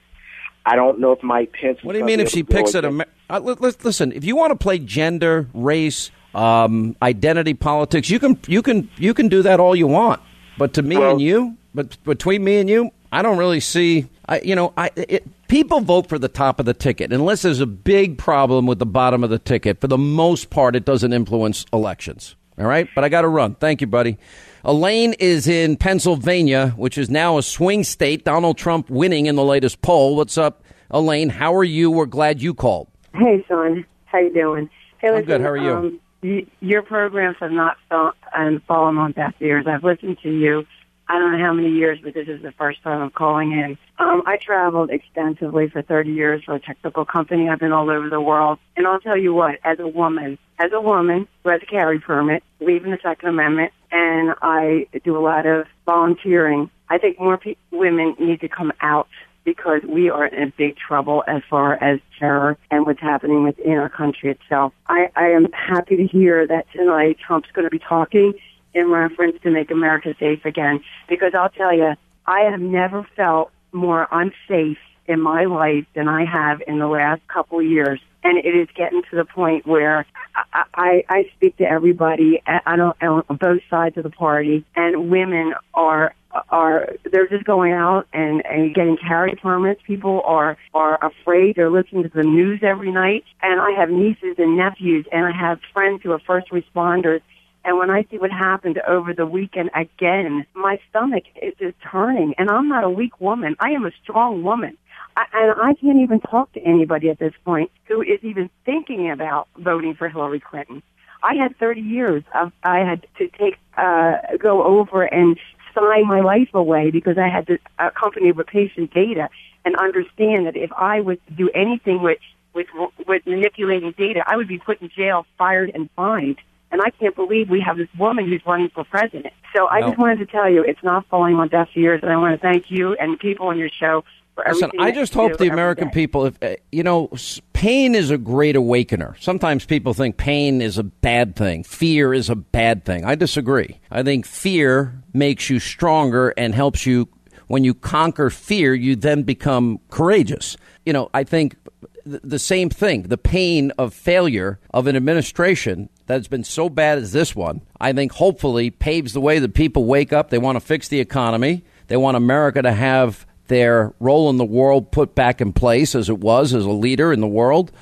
I don't know if Mike Pence. What do you mean if she picks an Amer- uh, li- li- listen, if you want to play gender, race, um, identity politics, you can you can you can do that all you want. But to me and you, but between me and you, I don't really see. I, you know, I it, people vote for the top of the ticket unless there's a big problem with the bottom of the ticket. For the most part, it doesn't influence elections. All right, but I got to run. Thank you, buddy. Elaine is in Pennsylvania, which is now a swing state. Donald Trump winning in the latest poll. What's up, Elaine? How are you? We're glad you called. Hey, Sean. How you doing? Hey, I'm good. How are you? Um, y- your programs have not fell- and fallen on deaf ears. I've listened to you. I don't know how many years, but this is the first time I'm calling in. Um, I traveled extensively for 30 years for a technical company. I've been all over the world. And I'll tell you what, as a woman, as a woman who has a carry permit, believe in the Second Amendment, and I do a lot of volunteering, I think more pe- women need to come out because we are in big trouble as far as terror and what's happening within our country itself. I, I am happy to hear that tonight Trump's going to be talking in reference to make America safe again because I'll tell you, I have never felt more unsafe in my life than I have in the last couple of years. And it is getting to the point where I, I, I speak to everybody I don't, on both sides of the party, and women are are they're just going out and, and getting carry permits. People are are afraid. They're listening to the news every night. And I have nieces and nephews, and I have friends who are first responders. And when I see what happened over the weekend again, my stomach is just turning. And I'm not a weak woman. I am a strong woman. I, and I can't even talk to anybody at this point who is even thinking about voting for Hillary Clinton. I had 30 years of, I had to take, uh, go over and sign my life away because I had to accompany with patient data and understand that if I was to do anything with, with, with manipulating data, I would be put in jail, fired, and fined. And I can't believe we have this woman who's running for president. So I No. just wanted to tell you it's not falling on deaf ears, and I want to thank you and people on your show Listen. I just hope the American day. people, if uh, you know, pain is a great awakener. Sometimes people think pain is a bad thing, fear is a bad thing. I disagree. I think fear makes you stronger and helps you. When you conquer fear, you then become courageous. You know, I think th- the same thing. The pain of failure of an administration that's been so bad as this one, I think hopefully paves the way that people wake up. They want to fix the economy. They want America to have their role in the world put back in place as it was as a leader in the world.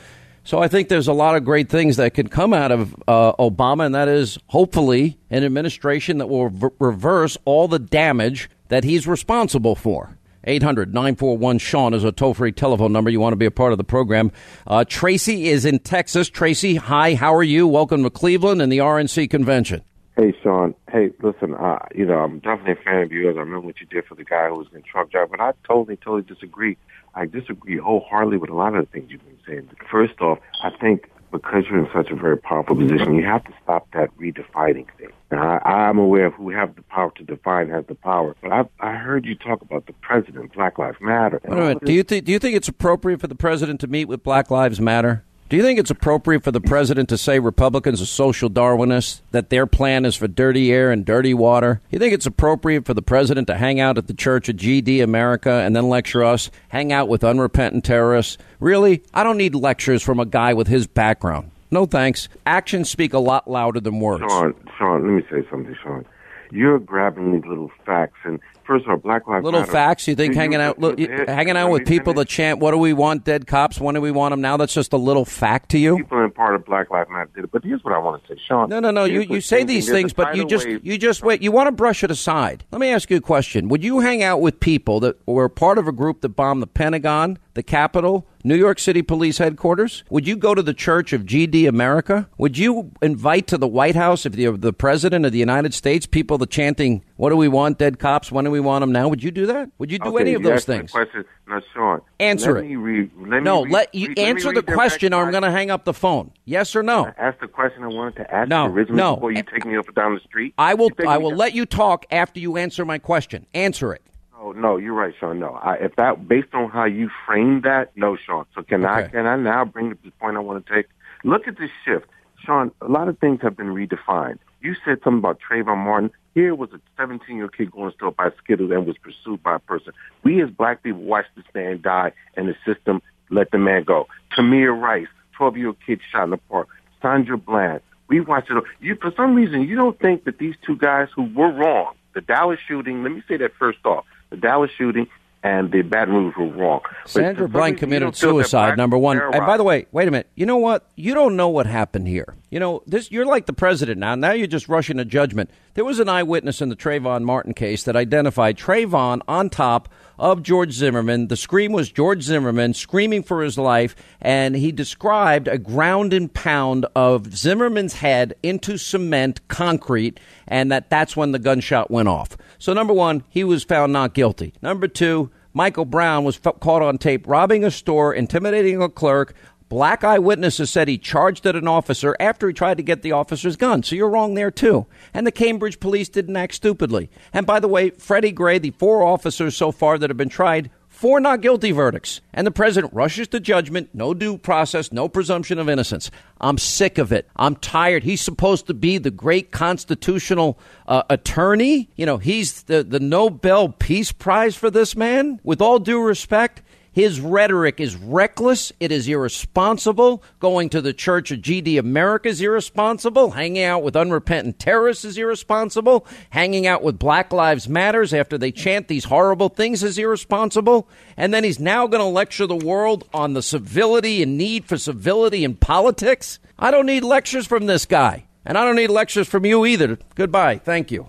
So I think there's a lot of great things that could come out of uh, Obama, and that is hopefully an administration that will re- reverse all the damage that he's responsible for. 800 941 Sean is a toll free telephone number. You want to be a part of the program. Uh, Tracy is in Texas. Tracy, hi, how are you? Welcome to Cleveland and the RNC convention. Hey, Sean. Hey, listen, uh, you know, I'm definitely a fan of yours. I remember what you did for the guy who was in truck driver, but I totally, totally disagree. I disagree wholeheartedly with a lot of the things you've been saying. First off, I think because you're in such a very powerful position, you have to stop that redefining thing. Now, I, I'm aware of who have the power to define has the power, but I, I heard you talk about the president, Black Lives Matter. Wait a minute. Do you, th- do you think it's appropriate for the president to meet with Black Lives Matter? Do you think it's appropriate for the president to say Republicans are social Darwinists, that their plan is for dirty air and dirty water? You think it's appropriate for the president to hang out at the church of GD America and then lecture us, hang out with unrepentant terrorists? Really? I don't need lectures from a guy with his background. No thanks. Actions speak a lot louder than words. Sean, Sean, let me say something, Sean. You're grabbing these little facts, and first of all, Black Lives Little Matter. facts. You think hanging out, look, hanging out with people that chant, "What do we want? Dead cops. When do we want them?" Now that's just a little fact to you. People in part of Black Lives Matter did it, but here's what I want to say, Sean. No, no, no. You you say these things, but you just you just wait. You want to brush it aside. Let me ask you a question. Would you hang out with people that were part of a group that bombed the Pentagon, the Capitol, New York City Police headquarters? Would you go to the Church of GD America? Would you invite to the White House if you're the president of the United States people that chanting, "What do we want? Dead cops. When do we want them now?" Would you do that? Would you do Okay, any of those asked me a things? Question. Now, Sean, let Answer it. Read, let no, read, let you read- let me answer the question, or I'm going to hang up the phone. Yes or no? Ask the question I wanted to ask No, you originally no. before you take me up and down the street. I will. I will down- let you talk after you answer my question. Answer it. Oh no, you're right, Sean. No, I, if that based on how you framed that, no, Sean. So can I can I now bring up the point I want to take? Look at this shift, Sean. A lot of things have been redefined. You said something about Trayvon Martin. Here was a 17 year old kid going to by Skittles and was pursued by a person. We as black people watched this man die, and the system let the man go. Tamir Rice, 12 year old kid shot in the park. Sandra Bland. We watched it. You for some reason you don't think that these two guys who were wrong, the Dallas shooting. Let me say that first off. The Dallas shooting and the Baton Rouge were wrong. Sandra Bland committed don't feel that suicide. Number one. And by the way, wait a minute. You know what? You don't know what happened here. You know this. You're like the president now. Now you're just rushing to judgment. There was an eyewitness in the Trayvon Martin case that identified Trayvon on top of George Zimmerman. The scream was George Zimmerman screaming for his life, and he described a ground and pound of Zimmerman's head into cement, concrete, and that that's when the gunshot went off. So number one, he was found not guilty. Number two. Michael Brown was f- caught on tape robbing a store, intimidating a clerk. Black eyewitnesses said he charged at an officer after he tried to get the officer's gun. So you're wrong there, too. And the Cambridge police didn't act stupidly. And by the way, Freddie Gray, the four officers so far that have been tried, four not guilty verdicts. And the president rushes to judgment, no due process, no presumption of innocence. I'm sick of it. I'm tired. He's supposed to be the great constitutional uh, attorney. You know, he's the, the Nobel Peace Prize for this man. With all due respect, his rhetoric is reckless. It is irresponsible. Going to the Church of GD America is irresponsible. Hanging out with unrepentant terrorists is irresponsible. Hanging out with Black Lives Matters after they chant these horrible things is irresponsible. And then he's now going to lecture the world on the civility and need for civility in politics. I don't need lectures from this guy. And I don't need lectures from you either. Goodbye. Thank you.